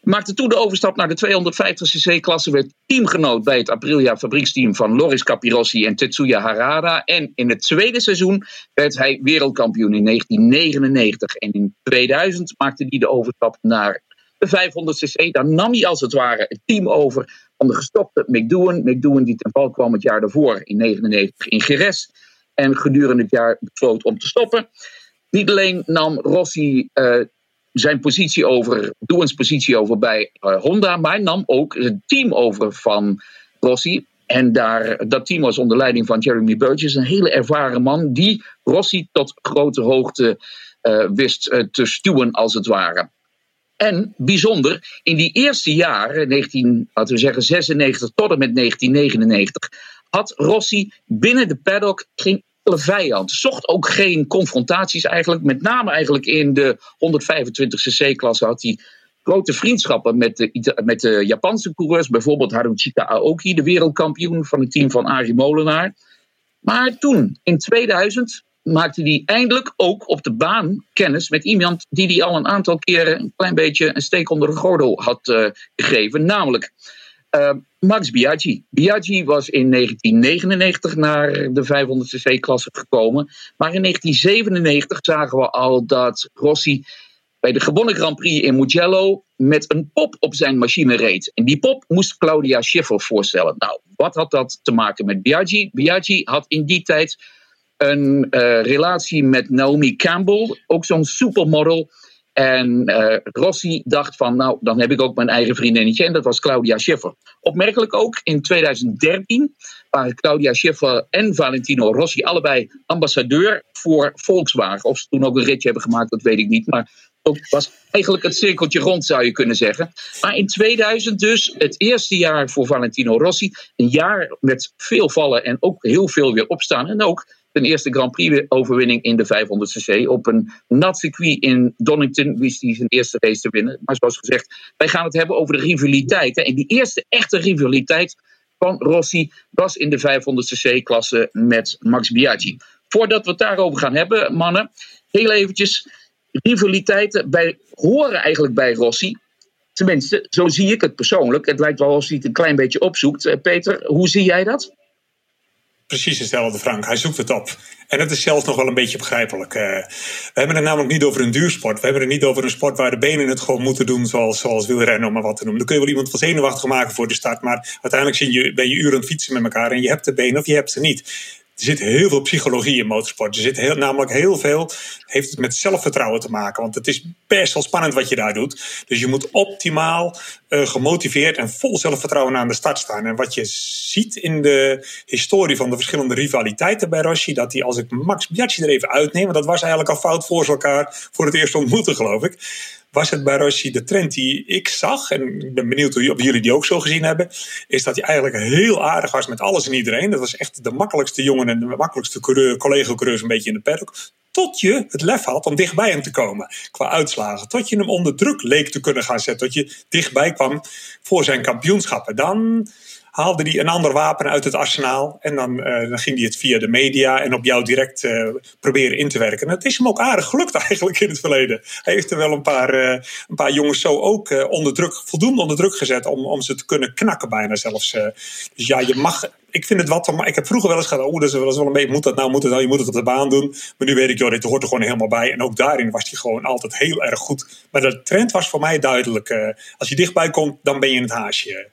Maakte toen de overstap naar de 250cc-klasse. Werd teamgenoot bij het Aprilia fabrieksteam van Loris Capirossi en Tetsuya Harada. En in het tweede seizoen werd hij wereldkampioen in 1999. En in 2000 maakte hij de overstap naar de 500cc. Daar nam hij als het ware het team over van de gestopte McDouen. McDouen die ten val kwam het jaar daarvoor in 1999 in Geres. En gedurende het jaar besloot om te stoppen. Niet alleen nam Rossi uh, zijn positie over, Douwens positie over bij uh, Honda, maar nam ook het team over van Rossi. En daar, dat team was onder leiding van Jeremy Burgess, een hele ervaren man die Rossi tot grote hoogte uh, wist te stuwen, als het ware. En bijzonder, in die eerste jaren, 19, laten we zeggen 96 tot en met 1999, had Rossi binnen de paddock geen vijand. Zocht ook geen confrontaties eigenlijk. Met name eigenlijk in de 125cc-klasse had hij grote vriendschappen met de, met de Japanse coureurs. Bijvoorbeeld Haruchika Aoki, de wereldkampioen van het team van Arie Molenaar. Maar toen, in 2000, maakte hij eindelijk ook op de baan kennis met iemand die hij al een aantal keren een klein beetje een steek onder de gordel had uh, gegeven. Namelijk uh, Max Biaggi. Biaggi was in 1999 naar de 500cc-klasse gekomen. Maar in 1997 zagen we al dat Rossi bij de gewonnen Grand Prix in Mugello met een pop op zijn machine reed. En die pop moest Claudia Schiffer voorstellen. Nou, wat had dat te maken met Biaggi? Biaggi had in die tijd een uh, relatie met Naomi Campbell, ook zo'n supermodel. En uh, Rossi dacht van, nou, dan heb ik ook mijn eigen vriendinnetje. En dat was Claudia Schiffer. Opmerkelijk ook, in 2013 waren Claudia Schiffer en Valentino Rossi allebei ambassadeur voor Volkswagen. Of ze toen ook een ritje hebben gemaakt, dat weet ik niet. Maar ook was eigenlijk het cirkeltje rond, zou je kunnen zeggen. Maar in 2000 dus, het eerste jaar voor Valentino Rossi. Een jaar met veel vallen en ook heel veel weer opstaan. En ook een eerste Grand Prix-overwinning in de 500cc. Op een nat circuit in Donington wist hij zijn eerste race te winnen. Maar zoals gezegd, wij gaan het hebben over de rivaliteit. Hè. En die eerste echte rivaliteit van Rossi was in de 500cc-klasse met Max Biaggi. Voordat we het daarover gaan hebben, mannen, heel eventjes. Rivaliteiten bij, horen eigenlijk bij Rossi. Tenminste, zo zie ik het persoonlijk. Het lijkt wel alsof hij het een klein beetje opzoekt. Eh, Peter, hoe zie jij dat? Precies hetzelfde, Frank. Hij zoekt het op. En het is zelfs nog wel een beetje begrijpelijk. Uh, we hebben het namelijk niet over een duursport. We hebben het niet over een sport waar de benen het gewoon moeten doen, zoals, zoals wielrennen, om maar wat te noemen. Dan kun je wel iemand van zenuwachtig maken voor de start, maar uiteindelijk je, ben je uren fietsen met elkaar en je hebt de benen of je hebt ze niet. Er zit heel veel psychologie in motorsport. Er zit heel, namelijk heel veel, heeft het met zelfvertrouwen te maken. Want het is best wel spannend wat je daar doet. Dus je moet optimaal uh, gemotiveerd en vol zelfvertrouwen aan de start staan. En wat je ziet in de historie van de verschillende rivaliteiten bij Rossi, dat hij als ik Max Biaggi er even uitneem, want dat was eigenlijk al fout voor ze elkaar voor het eerst ontmoeten, geloof ik was het bij Rossi de trend die ik zag, en ik ben benieuwd of jullie die ook zo gezien hebben, is dat hij eigenlijk heel aardig was met alles en iedereen. Dat was echt de makkelijkste jongen en de makkelijkste collega-coureurs een beetje in de paddock. Tot je het lef had om dichtbij hem te komen qua uitslagen. Tot je hem onder druk leek te kunnen gaan zetten. Tot je dichtbij kwam voor zijn kampioenschappen. Dan haalde hij een ander wapen uit het arsenaal. En dan, uh, dan ging hij het via de media en op jou direct uh, proberen in te werken. En het is hem ook aardig gelukt eigenlijk in het verleden. Hij heeft er wel een paar, uh, een paar jongens zo ook onder druk, voldoende onder druk gezet om, om ze te kunnen knakken bijna zelfs. dus ja, je mag ik vind het wat. Maar ik heb vroeger wel eens gehad. Oh, dat is wel een beetje. Moet dat nou? Moet het nou? Je moet het op de baan doen. Maar nu weet ik, joh, dit hoort er gewoon helemaal bij. En ook daarin was hij gewoon altijd heel erg goed. Maar de trend was voor mij duidelijk. als je dichtbij komt, dan ben je in het haasje.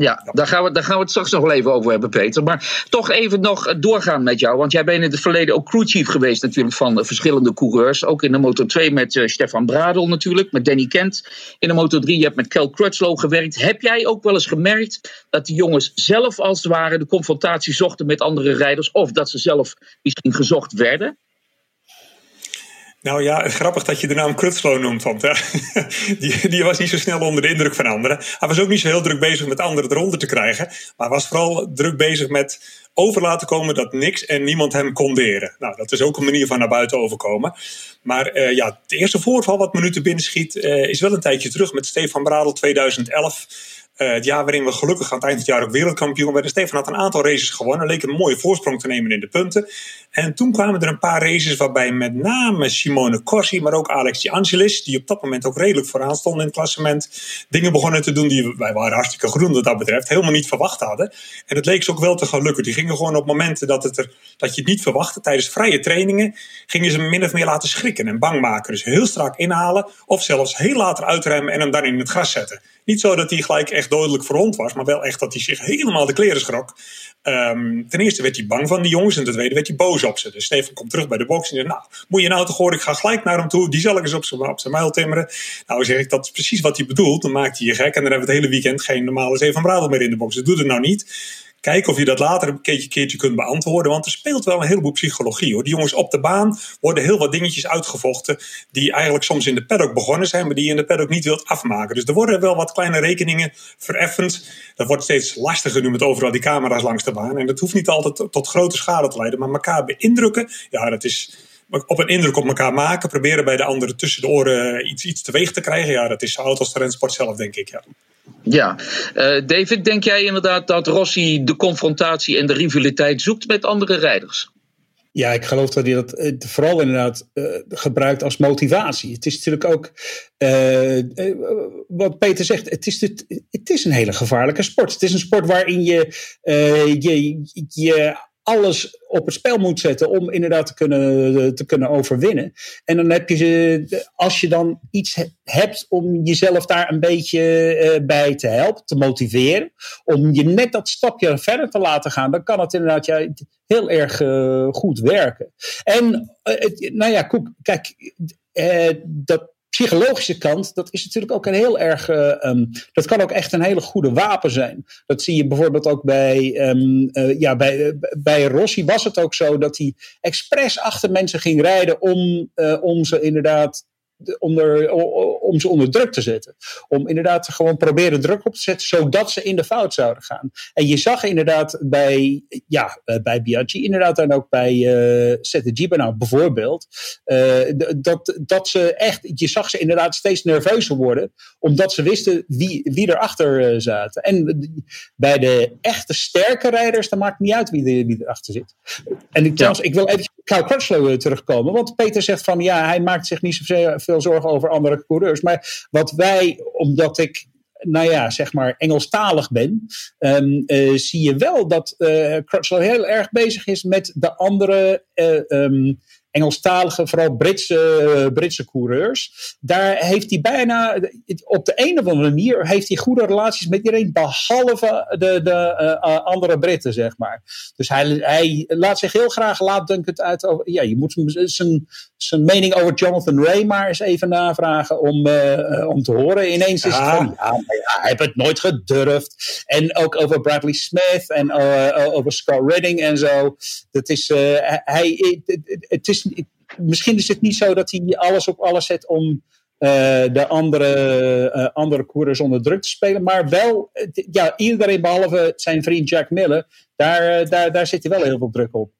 Ja, daar gaan, we, daar gaan we het straks nog wel even over hebben, Peter. Maar toch even nog doorgaan met jou. Want jij bent in het verleden ook crewchief geweest natuurlijk van verschillende coureurs. Ook in de Moto 2 met uh, Stefan Bradel natuurlijk, met Danny Kent. In de Moto 3 je hebt met Kel Crutchlow gewerkt. Heb jij ook wel eens gemerkt dat die jongens zelf als het ware de confrontatie zochten met andere rijders? Of dat ze zelf misschien gezocht werden? Nou ja, grappig dat je de naam Krutslo noemt, want die, die, was niet zo snel onder de indruk van anderen. Hij was ook niet zo heel druk bezig met anderen eronder te krijgen, maar was vooral druk bezig met over laten komen dat niks en niemand hem kon deren. Nou, dat is ook een manier van naar buiten overkomen. Maar uh, ja, het eerste voorval wat me nu te binnen schiet, uh, is wel een tijdje terug met Stefan Bradel 2011. Uh, het jaar waarin we gelukkig aan het eind van het jaar ook wereldkampioen werden. Stefan had een aantal races gewonnen. Leek een mooie voorsprong te nemen in de punten. En toen kwamen er een paar races waarbij met name Simone Corsi, maar ook Alex de Angelis, die op dat moment ook redelijk vooraan stonden in het klassement, dingen begonnen te doen die wij waren hartstikke groen wat dat betreft, helemaal niet verwacht hadden. En het leek ze ook wel te gaan lukken. Die gingen gewoon op momenten dat, het er, dat je het niet verwachtte, tijdens vrije trainingen, gingen ze min of meer laten schrikken en bang maken. Dus heel strak inhalen of zelfs heel later uitremmen en hem dan in het gras zetten. Niet zo dat hij gelijk echt dodelijk verrond was, maar wel echt dat hij zich helemaal de kleren schrok. Um, ten eerste werd hij bang van die jongens en ten tweede werd hij boos op ze. Dus Stefan komt terug bij de box en zegt, nou, moet je nou toch horen, ik ga gelijk naar hem toe, die zal ik eens op zijn, op zijn muil timmeren. Nou zeg ik, dat is precies wat hij bedoelt, dan maakt hij je gek en dan hebben we het hele weekend geen normale Stefan Bradel meer in de box. Dat doet het nou niet. Kijken of je dat later een keertje, keertje kunt beantwoorden. Want er speelt wel een heleboel psychologie hoor. Die jongens op de baan worden heel wat dingetjes uitgevochten. Die eigenlijk soms in de paddock begonnen zijn, maar die je in de paddock niet wilt afmaken. Dus er worden wel wat kleine rekeningen vereffend. Dat wordt steeds lastiger nu met overal die camera's langs de baan. En dat hoeft niet altijd tot grote schade te leiden. Maar elkaar beïndrukken, ja, dat is op een indruk op elkaar maken. Proberen bij de anderen tussen de oren iets, iets teweeg te krijgen. Ja, dat is zo oud als de rensport zelf, denk ik. Ja. Ja, uh, David, denk jij inderdaad dat Rossi de confrontatie en de rivaliteit zoekt met andere rijders? Ja, ik geloof dat hij dat eh, vooral inderdaad uh, gebruikt als motivatie. Het is natuurlijk ook, uh, wat Peter zegt, het is, het, het is een hele gevaarlijke sport. Het is een sport waarin je je, je alles op het spel moet zetten om inderdaad te kunnen, te kunnen overwinnen. En dan heb je, als je dan iets hebt om jezelf daar een beetje uh, bij te helpen, te motiveren, om je net dat stapje verder te laten gaan, dan kan het inderdaad ja, heel erg uh, goed werken. En uh, nou ja, kijk, dat psychologische kant, dat is natuurlijk ook een heel erg. Uh, um, dat kan ook echt een hele goede wapen zijn. Dat zie je bijvoorbeeld ook bij. Um, ja, bij, uh, bij Rossi was het ook zo dat hij expres achter mensen ging rijden om, om ze inderdaad onder, om ze onder druk te zetten. Om inderdaad gewoon proberen druk op te zetten, zodat ze in de fout zouden gaan. En je zag inderdaad bij, ja, eh, bij Biaggi, inderdaad en ook bij uh, Sette nou bijvoorbeeld, uh, dat, dat ze echt, je zag ze inderdaad steeds nerveuzer worden, omdat ze wisten wie, wie erachter uh, zaten. En bij de echte sterke rijders, dan maakt het niet uit wie, de, wie erachter zit. En ik, trouwens, ik wil even Kyle Crutchlow terugkomen, want Peter zegt van ja, hij maakt zich niet zoveel veel zorgen over andere coureurs. Maar wat wij, omdat ik nou ja, zeg maar Engelstalig ben, um, uh, zie je wel dat uh, Crutchlow heel erg bezig is met de andere uh, um, Engelstalige, vooral Britse, Britse coureurs. Daar heeft hij bijna, op de een of andere manier, heeft hij goede relaties met iedereen, behalve de, de uh, andere Britten, zeg maar. Dus hij, hij laat zich heel graag laatdunkend uit over, ja, je moet zijn, zijn mening over Jonathan Ray maar eens even navragen om, uh, om te horen. Ineens is het van, ja, hij heeft het nooit gedurfd. En ook over Bradley Smith en uh, over Scott Redding en zo. Dat is, hij, het, het is misschien is het niet zo dat hij alles op alles zet om uh, de andere, uh, andere coureurs onder druk te spelen. Maar wel, ja, iedereen behalve zijn vriend Jack Miller, daar, daar, daar zit hij wel heel veel druk op.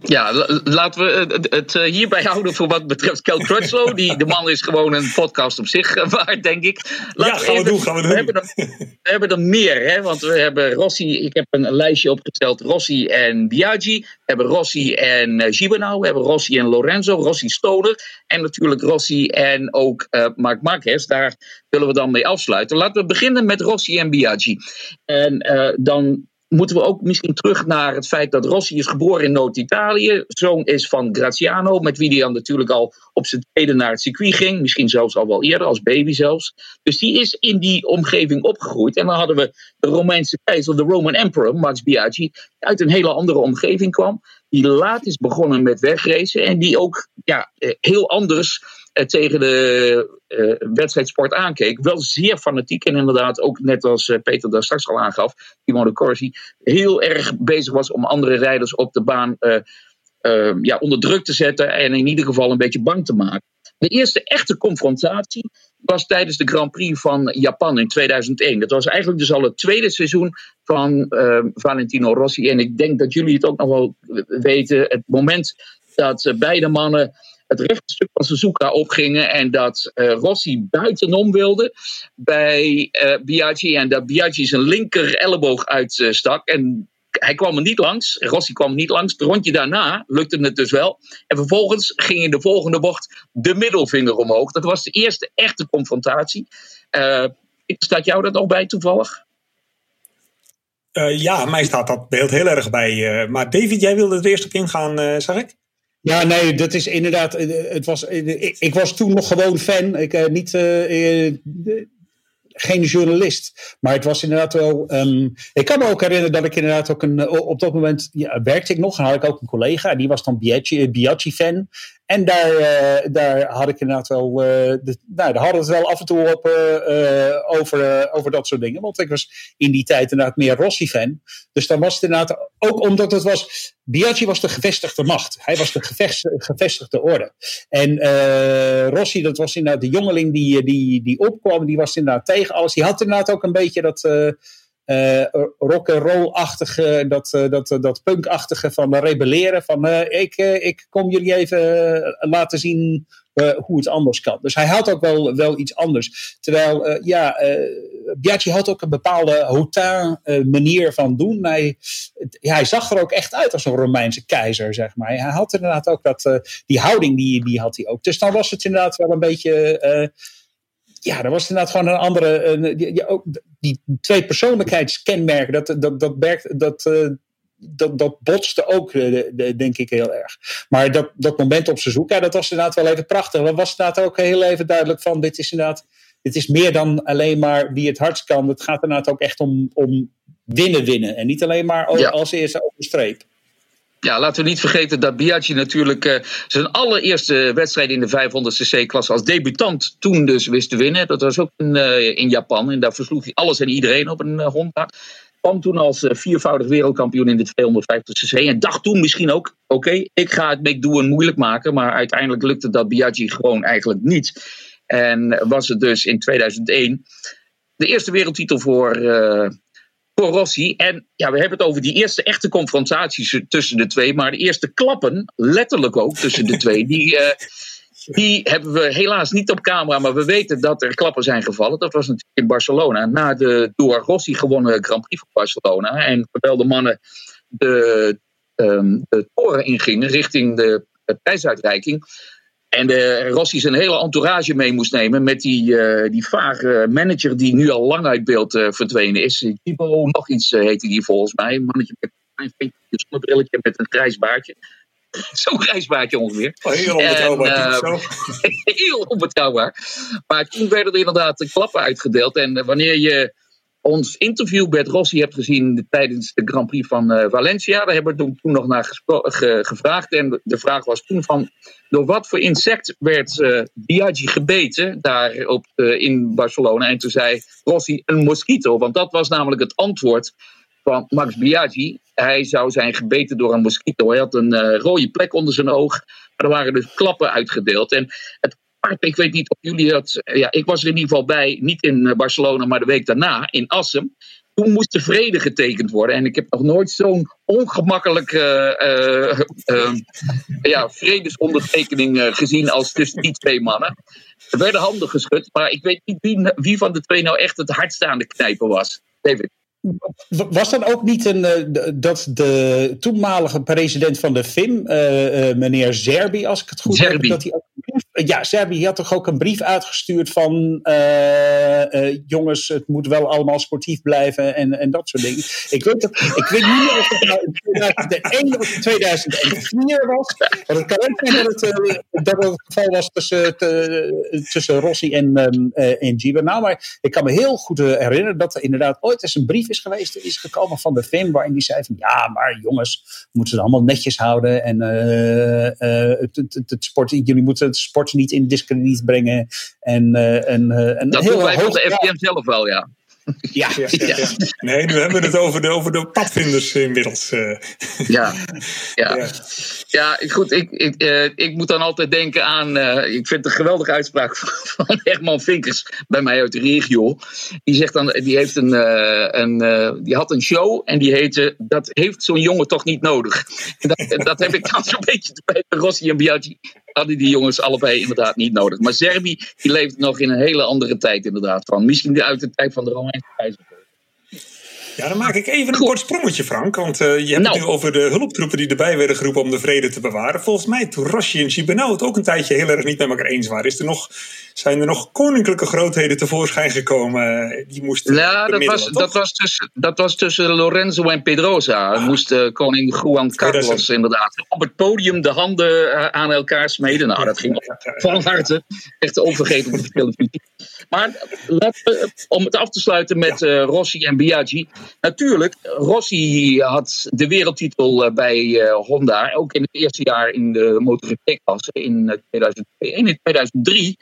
Ja, laten we het hierbij houden voor wat betreft Kel Crutchlow. Die, de man is gewoon een podcast op zich waard, denk ik. Laten ja, gaan we, doen, gaan we doen. We hebben er, we hebben er meer, hè, want we hebben Rossi, ik heb een lijstje opgesteld, Rossi en Biaggi. We hebben Rossi en uh, Gibernau, we hebben Rossi en Lorenzo, Rossi Stoner. En natuurlijk Rossi en ook uh, Marc Marquez, daar willen we dan mee afsluiten. Laten we beginnen met Rossi en Biaggi. En uh, dan moeten we ook misschien terug naar het feit dat Rossi is geboren in Noord-Italië. Zoon is van Graziano, met wie hij dan natuurlijk al op zijn tweede naar het circuit ging. Misschien zelfs al wel eerder, als baby zelfs. Dus die is in die omgeving opgegroeid. En dan hadden we de Romeinse keizer, de Roman Emperor, Max Biaggi, die uit een hele andere omgeving kwam. Die laat is begonnen met wegracen en die ook ja, eh, heel anders tegen de uh, wedstrijdsport aankeek. Wel zeer fanatiek en inderdaad ook net als uh, Peter daar straks al aangaf, Simone Corsi, heel erg bezig was om andere rijders op de baan ja, onder druk te zetten en in ieder geval een beetje bang te maken. De eerste echte confrontatie was tijdens de Grand Prix van Japan in 2001. Dat was eigenlijk dus al het tweede seizoen van Valentino Rossi. En ik denk dat jullie het ook nog wel weten. Het moment dat beide mannen het rechtstuk van Suzuka opgingen en dat uh, Rossi buitenom wilde bij uh, Biaggi en dat Biaggi zijn linker elleboog uitstak. en hij kwam er niet langs, Rossi kwam niet langs. Het rondje daarna lukte het dus wel. En vervolgens ging in de volgende bocht de middelvinger omhoog. Dat was de eerste echte confrontatie. Uh, staat jou dat nog bij toevallig? Ja, mij staat dat beeld heel erg bij. Maar David, jij wilde er eerst op ingaan, uh, zag ik? Ja, nee, dat is inderdaad. Het was, ik, ik was toen nog gewoon fan. Ik, niet, geen journalist. Maar het was inderdaad wel. Um, ik kan me ook herinneren dat ik inderdaad ook een. Op dat moment ja, werkte ik nog en had ik ook een collega. Die was dan Biaggi-fan. En daar, uh, daar had ik inderdaad wel. Uh, de, nou, daar hadden we het wel af en toe op, uh, over, over dat soort dingen. Want ik was in die tijd inderdaad meer Rossi-fan. Dus dan was het inderdaad. Ook omdat het was. Biaggi was de gevestigde macht. Hij was de gevestigde orde. En Rossi, dat was inderdaad de jongeling die, die, die opkwam. Die was inderdaad tegen alles. Die had inderdaad ook een beetje dat uh, rock and roll-achtige, dat, uh, dat, dat punk-achtige van rebelleren. Van uh, ik, ik kom jullie even laten zien hoe het anders kan. Dus hij had ook wel, wel iets anders. Terwijl, ja, Biaggi had ook een bepaalde hautain manier van doen. Hij, hij zag er ook echt uit als een Romeinse keizer, zeg maar. Hij had inderdaad ook dat, die houding, die, die had hij ook. Dus dan was het inderdaad wel een beetje ja, er was inderdaad gewoon een andere. Uh, die, die twee persoonlijkheidskenmerken, dat, dat, dat, werkt, dat, uh, dat, dat botste ook, de, denk ik, heel erg. Maar dat, dat moment op zijn zoek, ja, dat was inderdaad wel even prachtig. Dat was inderdaad ook heel even duidelijk van: dit is inderdaad. Dit is meer dan alleen maar wie het hardst kan. Het gaat inderdaad ook echt om, om winnen, winnen. En niet alleen maar ja. als eerste over streep. Ja, laten we niet vergeten dat Biaggi natuurlijk uh, zijn allereerste wedstrijd in de 500cc-klasse als debutant toen dus wist te winnen. Dat was ook in, uh, in Japan en daar versloeg hij alles en iedereen op een uh, Honda. Kwam toen als viervoudig wereldkampioen in de 250cc en dacht toen misschien ook, oké, ik ga het McDoon moeilijk maken. Maar uiteindelijk lukte dat Biaggi gewoon eigenlijk niet. En was het dus in 2001 de eerste wereldtitel voor voor Rossi. En ja, we hebben het over die eerste echte confrontaties tussen de twee. Maar de eerste klappen, letterlijk ook tussen de twee, die, uh, die hebben we helaas niet op camera. Maar we weten dat er klappen zijn gevallen. Dat was natuurlijk in Barcelona. Na de door Rossi gewonnen Grand Prix van Barcelona. En terwijl de mannen de, um, de toren ingingen richting de prijsuitreiking en de Rossi zijn hele entourage mee moest nemen met die, uh, die vage manager die nu al lang uit beeld uh, verdwenen is. Tipo nog iets uh, heette die volgens mij. Een mannetje met een klein zonnebrilletje met een grijs baardje. Zo'n grijs baardje ongeveer. Oh, heel onbetrouwbaar. En, heel onbetrouwbaar. Maar toen werden er inderdaad de klappen uitgedeeld. En wanneer je ons interview met Rossi hebt gezien tijdens de Grand Prix van uh, Valencia. Daar hebben we toen, nog naar ge gevraagd. En de vraag was toen van, door wat voor insect werd uh, Biaggi gebeten daar op, uh, in Barcelona? En toen zei Rossi, een mosquito. Want dat was namelijk het antwoord van Max Biaggi. Hij zou zijn gebeten door een mosquito. Hij had een rode plek onder zijn oog. Maar er waren dus klappen uitgedeeld. En het ik weet niet of jullie dat. Ja, ik was er in ieder geval bij, niet in eh, Barcelona, maar de week daarna in Assen. Toen moest de vrede getekend worden. En ik heb nog nooit zo'n ongemakkelijke uh, uh, ja, vredesondertekening gezien als tussen die twee mannen. Er werden handen geschud, maar ik weet niet wie, wie van de twee nou echt het hardst aan de knijpen was. David. Was dat ook niet een, dat de toenmalige president van de FIM, meneer Zerbi, als ik het goed Zerbi. heb, dat hij ook ja, Serbië had toch ook een brief uitgestuurd van uh, uh, jongens, het moet wel allemaal sportief blijven en, en dat soort dingen. Ik weet, ik weet niet of het nou in 2001 of 2004 was. Maar het kan ook dat het, uh, dat het, het geval was tussen, tussen Rossi en, um, en Giba. Nou, maar ik kan me heel goed herinneren dat er inderdaad ooit eens een brief is geweest, is gekomen van de FIM, waarin die zei van ja, maar jongens, moeten ze allemaal netjes houden en het, het, het jullie moeten het sport niet in discrediet brengen. En, uh, en, uh, en dat heel doen wij van de FDM zelf wel, ja. Ja. Ja, ja, ja. Nee, nu hebben we het over de, over de padvinders inmiddels. Uh. Ja. Ja. ja. goed. Ik, ik, uh, ik moet dan altijd denken aan. Uh, ik vind het een geweldige uitspraak van Herman Vinkers bij mij uit de regio. Die zegt dan, die, heeft een, een, die had een show en die heette. Dat heeft zo'n jongen toch niet nodig. En dat, dat heb ik dan zo'n beetje bij Rossi en Biaggi. Hadden die jongens allebei inderdaad niet nodig. Maar Serbi die leeft nog in een hele andere tijd inderdaad van. Misschien uit de tijd van de Romeinse keizer. Ja, dan maak ik even een kort sprongetje, Frank. Want uh, je hebt Nou. het nu over de hulptroepen die erbij werden geroepen om de vrede te bewaren. Volgens mij, toen Rossi en Gibernau het ook een tijdje heel erg niet met elkaar eens waren, is er nog, zijn er nog koninklijke grootheden tevoorschijn gekomen. eh, Die moesten Ja, dat bemiddelen, was, toch? dat, was tussen, dat was tussen Lorenzo en Pedrosa. Moest eh, koning Juan Carlos 2000. inderdaad op het podium de handen eh, aan elkaar smeden. Nou, dat ging van harte. Echt onvergetelijk op de televisie. Maar laten we, om het af te sluiten met eh, Rossi en Biaggi. Natuurlijk, Rossi had de wereldtitel eh, bij eh, Honda. Ook in het eerste jaar in de MotoGP-klasse in eh, 2002. En in 2003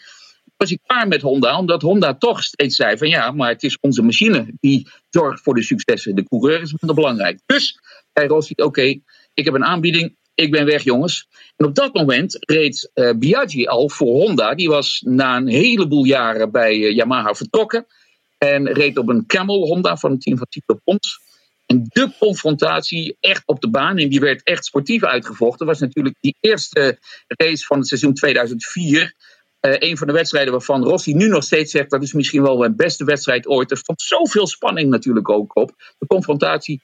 was ik klaar met Honda, omdat Honda toch steeds zei van ja, maar het is onze machine die zorgt voor de successen. De coureur is minder belangrijk. Dus zei Rossi, oké, ik heb een aanbieding, ik ben weg jongens. En op dat moment reed eh, Biaggi al voor Honda. Die was na een heleboel jaren bij eh, Yamaha vertrokken. En reed op een Camel Honda van het team van Tito Pons. En de confrontatie echt op de baan, en die werd echt sportief uitgevochten, was natuurlijk die eerste race van het seizoen 2004. Eh, een van de wedstrijden waarvan Rossi nu nog steeds zegt dat is misschien wel mijn beste wedstrijd ooit. Er stond zoveel spanning natuurlijk ook op. De confrontatie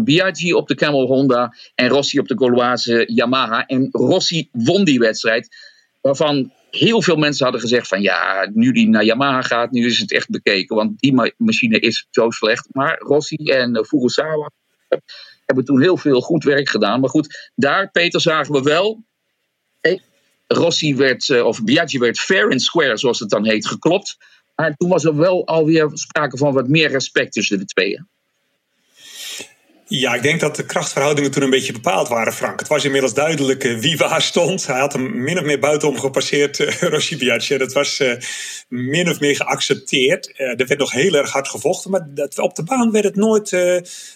Biaggi op de Camel Honda en Rossi op de Gauloise Yamaha. En Rossi won die wedstrijd. Waarvan heel veel mensen hadden gezegd van ja, nu die naar Yamaha gaat, nu is het echt bekeken. Want die ma- machine is zo slecht. Maar Rossi en eh, Furusawa hebben toen heel veel goed werk gedaan. Maar goed, daar, Peter, zagen we wel. Rossi werd, eh, of Biaggi werd fair and square, zoals het dan heet, geklopt. Maar toen was er wel alweer sprake van wat meer respect tussen de tweeën. Ja, ik denk dat de krachtverhoudingen toen een beetje bepaald waren, Frank. Het was inmiddels duidelijk eh, wie waar stond. Hij had hem min of meer buitenom gepasseerd, uh, Rossi Biaggi. Dat was uh, min of meer geaccepteerd. Uh, er werd nog heel erg hard gevochten, maar dat, op de baan werd het nooit, uh,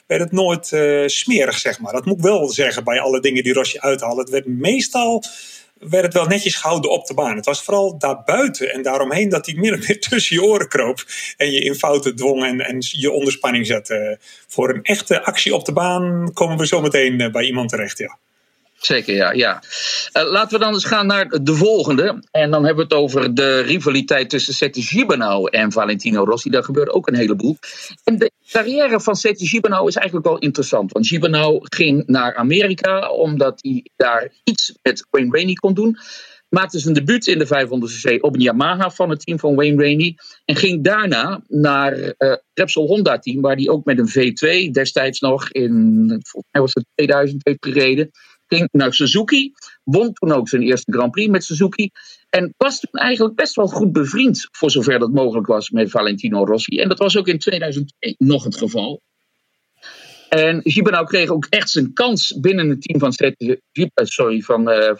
werd het nooit uh, smerig, zeg maar. Dat moet ik wel zeggen bij alle dingen die Rossi uithaalde. Het werd meestal werd het wel netjes gehouden op de baan. Het was vooral daarbuiten en daaromheen dat hij min of meer tussen je oren kroop. En je in fouten dwong en, en je onder spanning zette. Voor een echte actie op de baan komen we zo meteen bij iemand terecht, ja. Zeker, ja. ja. Uh, laten we dan eens gaan naar de volgende. En dan hebben we het over de rivaliteit tussen Sette Gibernau en Valentino Rossi. Daar gebeurde ook een heleboel. En de carrière van Sette Gibernau is eigenlijk wel interessant. Want Gibernau ging naar Amerika omdat hij daar iets met Wayne Rainey kon doen. Maakte zijn debuut in de 500cc op een Yamaha van het team van Wayne Rainey. En ging daarna naar uh, Repsol Honda team, waar hij ook met een V2 destijds nog in, volgens mij was het 2000, heeft gereden ging naar Suzuki. Won toen ook zijn eerste Grand Prix met Suzuki. En was toen eigenlijk best wel goed bevriend, voor zover dat mogelijk was, met Valentino Rossi. En dat was ook in 2002 nog het geval. En Gibernau kreeg ook echt zijn kans binnen het team van, sorry, van uh.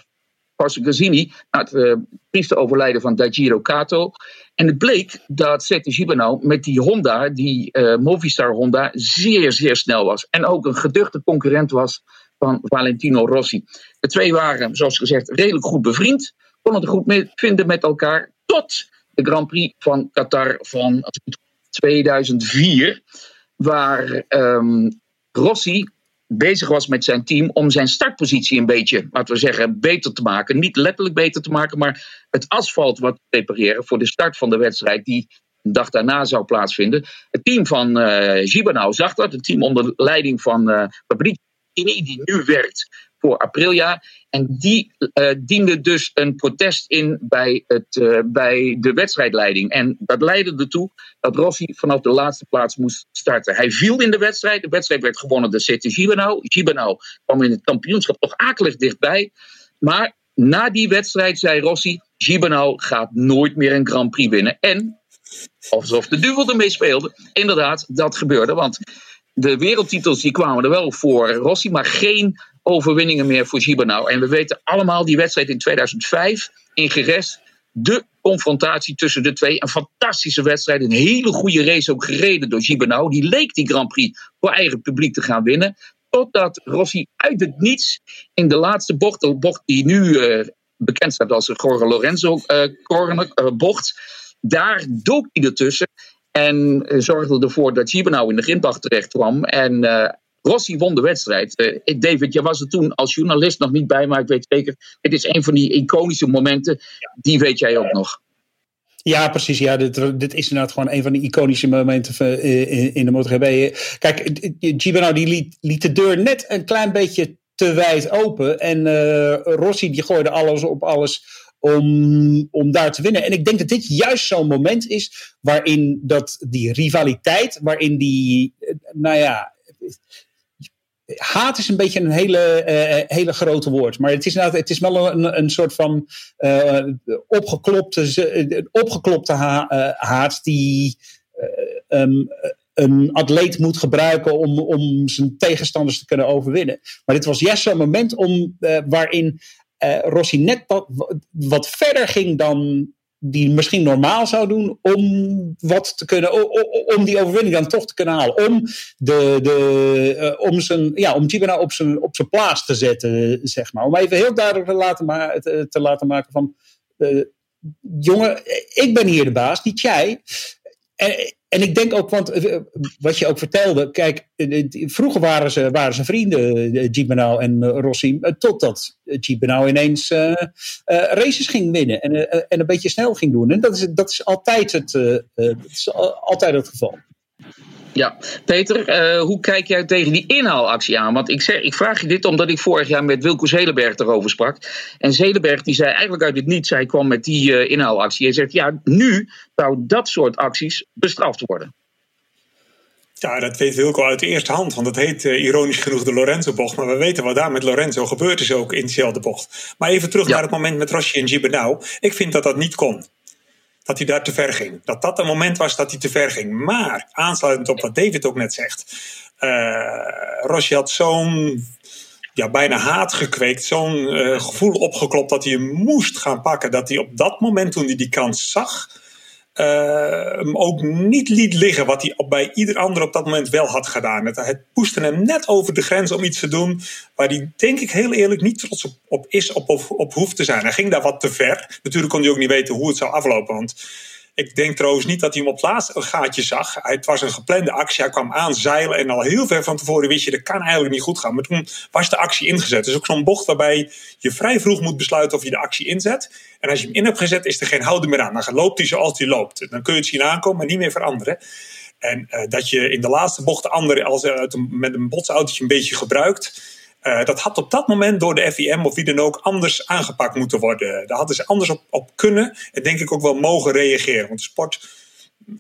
Na het uh, trieste overlijden van Dajiro Kato. En het bleek dat Sette Gibernau met die Honda, die Movistar Honda, zeer, zeer snel was. En ook een geduchte concurrent was van Valentino Rossi. De twee waren, zoals gezegd, redelijk goed bevriend. Konden het goed vinden met elkaar. Tot de Grand Prix van Qatar van 2004. Waar um, Rossi bezig was met zijn team om zijn startpositie een beetje, laten we zeggen, beter te maken. Niet letterlijk beter te maken, maar het asfalt wat prepareren voor de start van de wedstrijd die een dag daarna zou plaatsvinden. Het team van uh, Gibernau zag dat, het team onder leiding van uh, Die nu werkt voor Aprilia. En die uh, diende dus een protest in bij, het, uh, bij de wedstrijdleiding. En dat leidde ertoe dat Rossi vanaf de laatste plaats moest starten. Hij viel in de wedstrijd. De wedstrijd werd gewonnen door City Gibernau. Gibernau kwam in het kampioenschap toch akelig dichtbij. Maar na die wedstrijd zei Rossi... Gibernau gaat nooit meer een Grand Prix winnen. En, alsof de duivel ermee speelde... inderdaad, dat gebeurde. Want de wereldtitels die kwamen er wel voor Rossi, maar geen overwinningen meer voor Gibernau. En we weten allemaal die wedstrijd in 2005 in Geres. De confrontatie tussen de twee. Een fantastische wedstrijd. Een hele goede race ook gereden door Gibernau. Die leek die Grand Prix voor eigen publiek te gaan winnen. Totdat Rossi uit het niets in de laatste bocht, de bocht die nu uh, bekend staat als de Jorge Lorenzo corner, uh, bocht. Daar dook hij ertussen. En zorgde ervoor dat Gibernau in de grindbak terecht kwam. En uh, Rossi won de wedstrijd. David, jij was er toen als journalist nog niet bij, maar ik weet zeker, het is een van die iconische momenten. Die weet jij ook nog. Ja, precies. Ja, dit, dit, is inderdaad gewoon een van de iconische momenten in, de MotoGP. Kijk, Gibano die liet, liet, de deur net een klein beetje te wijd open. En uh, Rossi die gooide alles op alles om, om daar te winnen. En ik denk dat dit juist zo'n moment is waarin dat die rivaliteit, waarin die, eh, nou ja, haat is een beetje een hele, uh, hele grote woord. Maar het is, het is wel een, een soort van opgeklopte, opgeklopte ha haat die um, een atleet moet gebruiken om, om zijn tegenstanders te kunnen overwinnen. Maar dit was juist zo'n moment om, waarin Rossi net wat, wat verder ging dan die misschien normaal zou doen om wat te kunnen, om die overwinning dan toch te kunnen halen. Om, de, de, uh, om, zijn, ja, om Gibana op zijn, op zijn plaats te zetten, zeg maar. Om even heel duidelijk te laten, ma te, te laten maken van, uh, jongen, ik ben hier de baas, niet jij. En, en ik denk ook, want eh, wat je ook vertelde, kijk, vroeger waren ze, waren ze vrienden, Gibernau en Rossi, totdat Gibernau ineens races ging winnen en, en een beetje snel ging doen. En dat is, dat is, altijd, het, dat is altijd het geval. Ja, Peter, uh, hoe kijk jij tegen die inhaalactie aan? Want ik, zeg, ik vraag je dit omdat ik vorig jaar met Wilco Zelenberg erover sprak. En Zelenberg die zei eigenlijk uit het niets, hij kwam met die uh, inhaalactie. Hij zegt, ja, nu zou dat soort acties bestraft worden. Ja, dat weet Wilco uit de eerste hand, want dat heet uh, ironisch genoeg de Lorenzo-bocht. Maar we weten wat daar met Lorenzo gebeurd is ook in dezelfde bocht. Maar even terug ja. naar het moment met Rossi en Gibernau. Ik vind dat dat niet kon dat hij daar te ver ging. Dat dat een moment was dat hij te ver ging. Maar aansluitend op wat David ook net zegt. Uh, had zo'n ja, bijna haat gekweekt. Zo'n uh, gevoel opgeklopt dat hij hem moest gaan pakken. Dat hij op dat moment toen hij die kans zag hem ook niet liet liggen wat hij bij ieder ander op dat moment wel had gedaan. Het, het hem net over de grens om iets te doen waar hij denk ik heel eerlijk niet trots op, op is op, op, op hoeft te zijn. Hij ging daar wat te ver. Natuurlijk kon hij ook niet weten hoe het zou aflopen, want ik denk trouwens niet dat hij hem op het laatste gaatje zag. Het was een geplande actie. Hij kwam aanzeilen en al heel ver van tevoren wist je dat kan eigenlijk niet goed gaan. Maar toen was de actie ingezet. Dus ook zo'n bocht waarbij je vrij vroeg moet besluiten of je de actie inzet. En als je hem in hebt gezet is er geen houden meer aan. Dan loopt hij zoals hij loopt. Dan kun je het zien aankomen, maar niet meer veranderen. En uh, dat je in de laatste bocht de andere als, uh, met een botsautootje een beetje gebruikt uh, dat had op dat moment door de FIM of wie dan ook anders aangepakt moeten worden. Daar hadden ze anders op, op kunnen en denk ik ook wel mogen reageren. Want de sport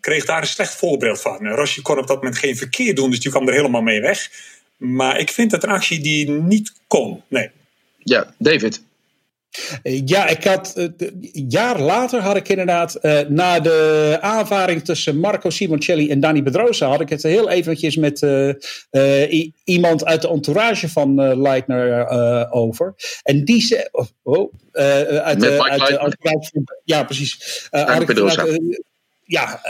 kreeg daar een slecht voorbeeld van. Rossi kon op dat moment geen verkeer doen, dus die kwam er helemaal mee weg. Maar ik vind dat een actie die niet kon. Nee. Ja, David. Ja, ik had, een eh, jaar later had ik inderdaad, uh, na de aanvaring tussen Marco Simoncelli en Danny Pedrosa, had ik het heel eventjes met uh, uh, iemand uit de entourage van Leitner over. En die zei, oh, oh uit, de, uit de entourage ja precies, had ik ja,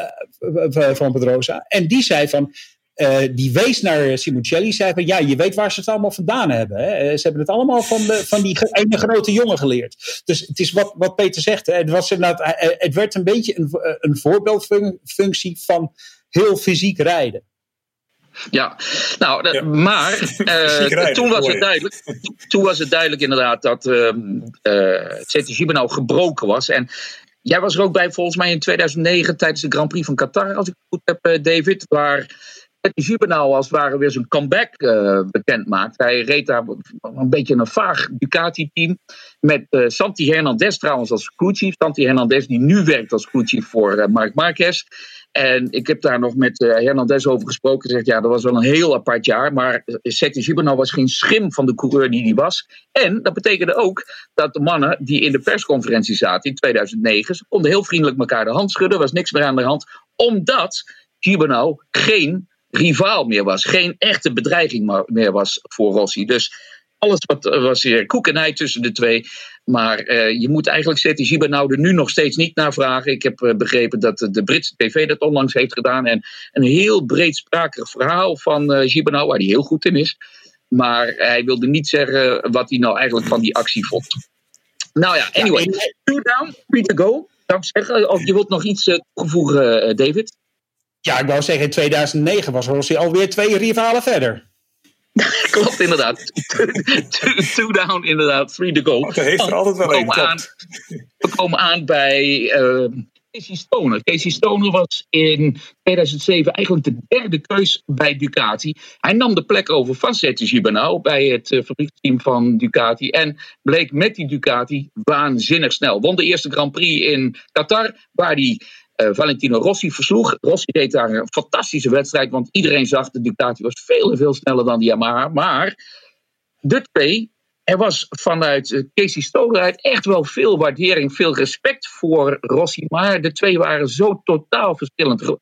van Pedrosa. En die zei van, uh, die wees naar Simoncelli, zei van ja, je weet waar ze het allemaal vandaan hebben. Hè? Ze hebben het allemaal van, de, van die ene grote jongen geleerd. Dus het is wat, wat Peter zegt. Hè? Het, was het werd een beetje een, een voorbeeldfunctie van heel fysiek rijden. Ja, nou, ja. maar uh, toen, was het duidelijk, toen was het duidelijk inderdaad dat uh, uh, nou gebroken was. En jij was er ook bij volgens mij in 2009 tijdens de Grand Prix van Qatar, als ik het goed heb, David, waar Jubenau als het ware weer zijn comeback uh, bekend maakt. Hij reed daar een beetje een vaag Ducati-team. Met uh, Santi Hernandez trouwens als crewchief. Santi Hernandez die nu werkt als crewchief voor uh, Marc Marquez. En ik heb daar nog met Hernandez over gesproken. Zegt ja, dat was wel een heel apart jaar. Maar Seti Jubenau was geen schim van de coureur die hij was. En dat betekende ook dat de mannen die in de persconferentie zaten in 2009. ze konden heel vriendelijk elkaar de hand schudden. Was niks meer aan de hand. Omdat Jubenau geen rivaal meer was. Geen echte bedreiging meer was voor Rossi. Dus alles wat, was hier koekenij tussen de twee. Maar uh, je moet eigenlijk Seti Gibernau er nu nog steeds niet naar vragen. Ik heb uh, begrepen dat de Britse tv dat onlangs heeft gedaan. En een heel breedsprakig verhaal van uh, Gibernau, waar hij heel goed in is. Maar hij wilde niet zeggen wat hij nou eigenlijk van die actie vond. Nou ja, anyway. Two down, three to go. Zou ik zeggen. Of je wilt nog iets toevoegen, David? Ja, ik wou zeggen, in 2009 was Rossi alweer twee rivalen verder. klopt inderdaad. two, down inderdaad, three to go. Oh, heeft er altijd wel een, aan, We komen aan bij uh, Casey Stoner. Casey Stoner was in 2007 eigenlijk de derde keus bij Ducati. Hij nam de plek over van Setje Gibernau bij het uh, fabrieksteam van Ducati. En bleek met die Ducati waanzinnig snel. Won de eerste Grand Prix in Qatar, waar hij uh, Valentino Rossi versloeg. Rossi deed daar een fantastische wedstrijd, want iedereen zag de Ducati was veel veel sneller dan de Yamaha. Maar de twee, er was vanuit uh, Casey Stoner uit echt wel veel waardering, veel respect voor Rossi. Maar de twee waren zo totaal verschillend. Uh,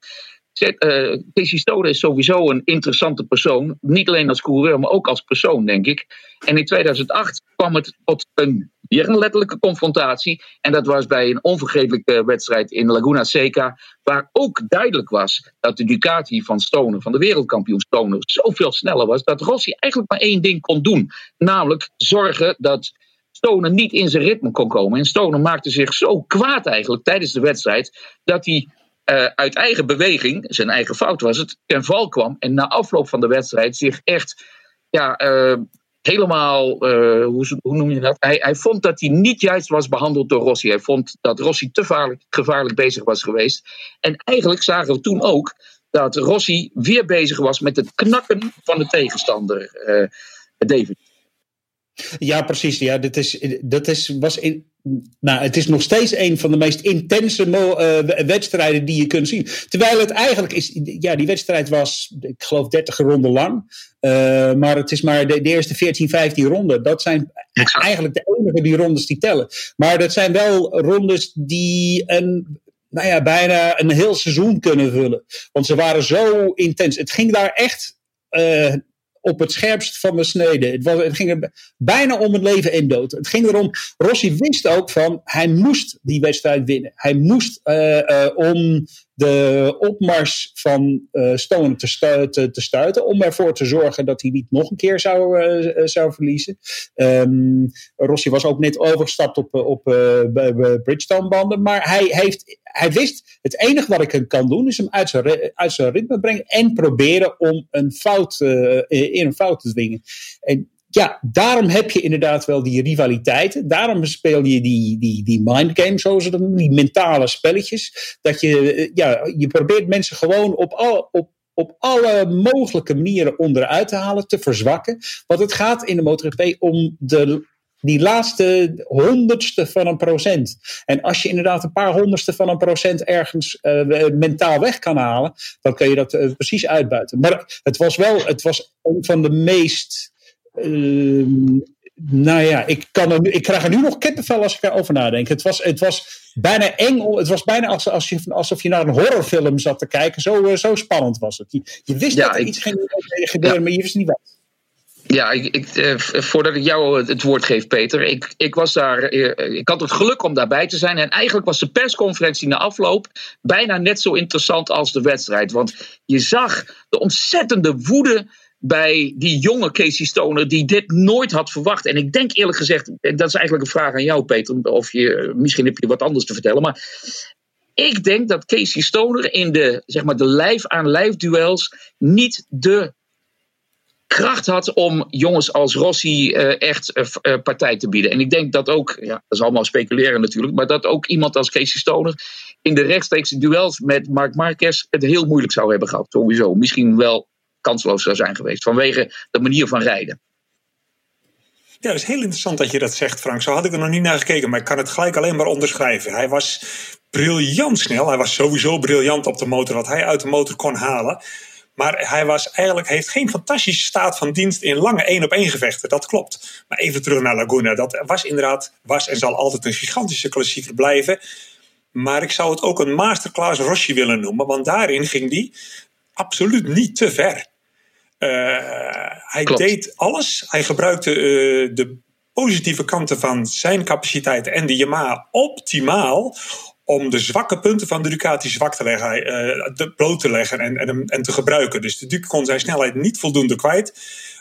Casey Stoner is sowieso een interessante persoon. Niet alleen als coureur, maar ook als persoon, denk ik. En in 2008 kwam het tot een, weer een letterlijke confrontatie. En dat was bij een onvergetelijke wedstrijd in Laguna Seca. Waar ook duidelijk was dat de Ducati van Stoner, van de wereldkampioen Stoner, zoveel sneller was. Dat Rossi eigenlijk maar één ding kon doen. Namelijk zorgen dat Stoner niet in zijn ritme kon komen. En Stoner maakte zich zo kwaad eigenlijk tijdens de wedstrijd. Dat hij uh, uit eigen beweging, zijn eigen fout was het, ten val kwam. En na afloop van de wedstrijd zich echt ja, uh, helemaal, uh, hoe, hoe, noem je dat? Hij, hij, vond dat hij niet juist was behandeld door Rossi. Hij vond dat Rossi te gevaarlijk, bezig was geweest. En eigenlijk zagen we toen ook dat Rossi weer bezig was met het knakken van de tegenstander, David. Ja, precies. Ja, dit is, dat is, was in, nou, het is nog steeds een van de meest intense uh, wedstrijden die je kunt zien. Terwijl het eigenlijk is, ja, die wedstrijd was, ik geloof, 30 ronden lang. Uh, maar het is maar de, de, eerste 14, 15 ronden. Dat zijn eigenlijk de enige die rondes die tellen. Maar dat zijn wel rondes die een, nou ja, bijna een heel seizoen kunnen vullen. Want ze waren zo intens. Het ging daar echt. Uh, op het scherpst van de snede. Het, was, het ging er bijna om het leven en dood. Het ging erom, Rossi wist ook van, hij moest die wedstrijd winnen. Hij moest uh, uh, om de opmars van uh, Stone te, te, te, stuiten. Om ervoor te zorgen dat hij niet nog een keer zou, zou verliezen. Um, Rossi was ook net overgestapt op, op Bridgestone-banden. Maar hij, heeft, hij wist: het enige wat ik hem kan doen is hem uit zijn, uit zijn ritme brengen. En proberen om een fout, in een fout te dwingen. En ja, daarom heb je inderdaad wel die rivaliteiten. Daarom speel je die, die, die mindgames, zoals ze dat noemen, die mentale spelletjes. Dat je, eh, ja, je probeert mensen gewoon op, al, op, op alle mogelijke manieren onderuit te halen, te verzwakken. Want het gaat in de MotoGP om de, die laatste honderdste van een procent. En als je inderdaad een paar honderdste van een procent ergens uh, mentaal weg kan halen, dan kun je dat uh, precies uitbuiten. Maar het was wel, het was een van de meest Ehm, nou ja, ik, kan er nu, ik krijg er nu nog kippenvel als ik erover nadenk. Het was, het was bijna eng. Het was bijna alsof, als je, alsof je naar een horrorfilm zat te kijken. Zo, eh, zo spannend was het. Je, je wist dat er iets ging gebeuren, maar je wist niet wat. Ja, ik, eh, voordat ik jou het woord geef, Peter. Ik, ik, was daar, eh, ik had het geluk om daarbij te zijn. En eigenlijk was de persconferentie na afloop bijna net zo interessant als de wedstrijd. Want je zag de ontzettende woede bij die jonge Casey Stoner die dit nooit had verwacht. En ik denk eerlijk gezegd, en dat is eigenlijk een vraag aan jou Peter, of je, misschien heb je wat anders te vertellen, maar ik denk dat Casey Stoner in de, zeg maar, de lijf-aan-lijf duels niet de kracht had om jongens als Rossi uh, echt uh, partij te bieden. En ik denk dat ook, ja, dat is allemaal speculeren natuurlijk, maar dat ook iemand als Casey Stoner in de rechtstreekse duels met Mark Marquez het heel moeilijk zou hebben gehad. Sowieso. Misschien wel kansloos zou zijn geweest. Vanwege de manier van rijden. Ja, dat is heel interessant dat je dat zegt, Frank. Zo had ik er nog niet naar gekeken, maar ik kan het gelijk alleen maar onderschrijven. Hij was briljant snel. Hij was sowieso briljant op de motor, wat hij uit de motor kon halen. Maar hij was eigenlijk, heeft geen fantastische staat van dienst in lange één op één gevechten. Dat klopt. Maar even terug naar Laguna. Dat was inderdaad, was en zal altijd een gigantische klassieker blijven. Maar ik zou het ook een masterclass Rossi willen noemen. Want daarin ging hij absoluut niet te ver. Uh, hij deed alles. Hij gebruikte uh, de positieve kanten van zijn capaciteit en de Yamaha optimaal om de zwakke punten van de Ducati zwak te leggen, uh, bloot te leggen en, en, te gebruiken. Dus de Duke kon zijn snelheid niet voldoende kwijt.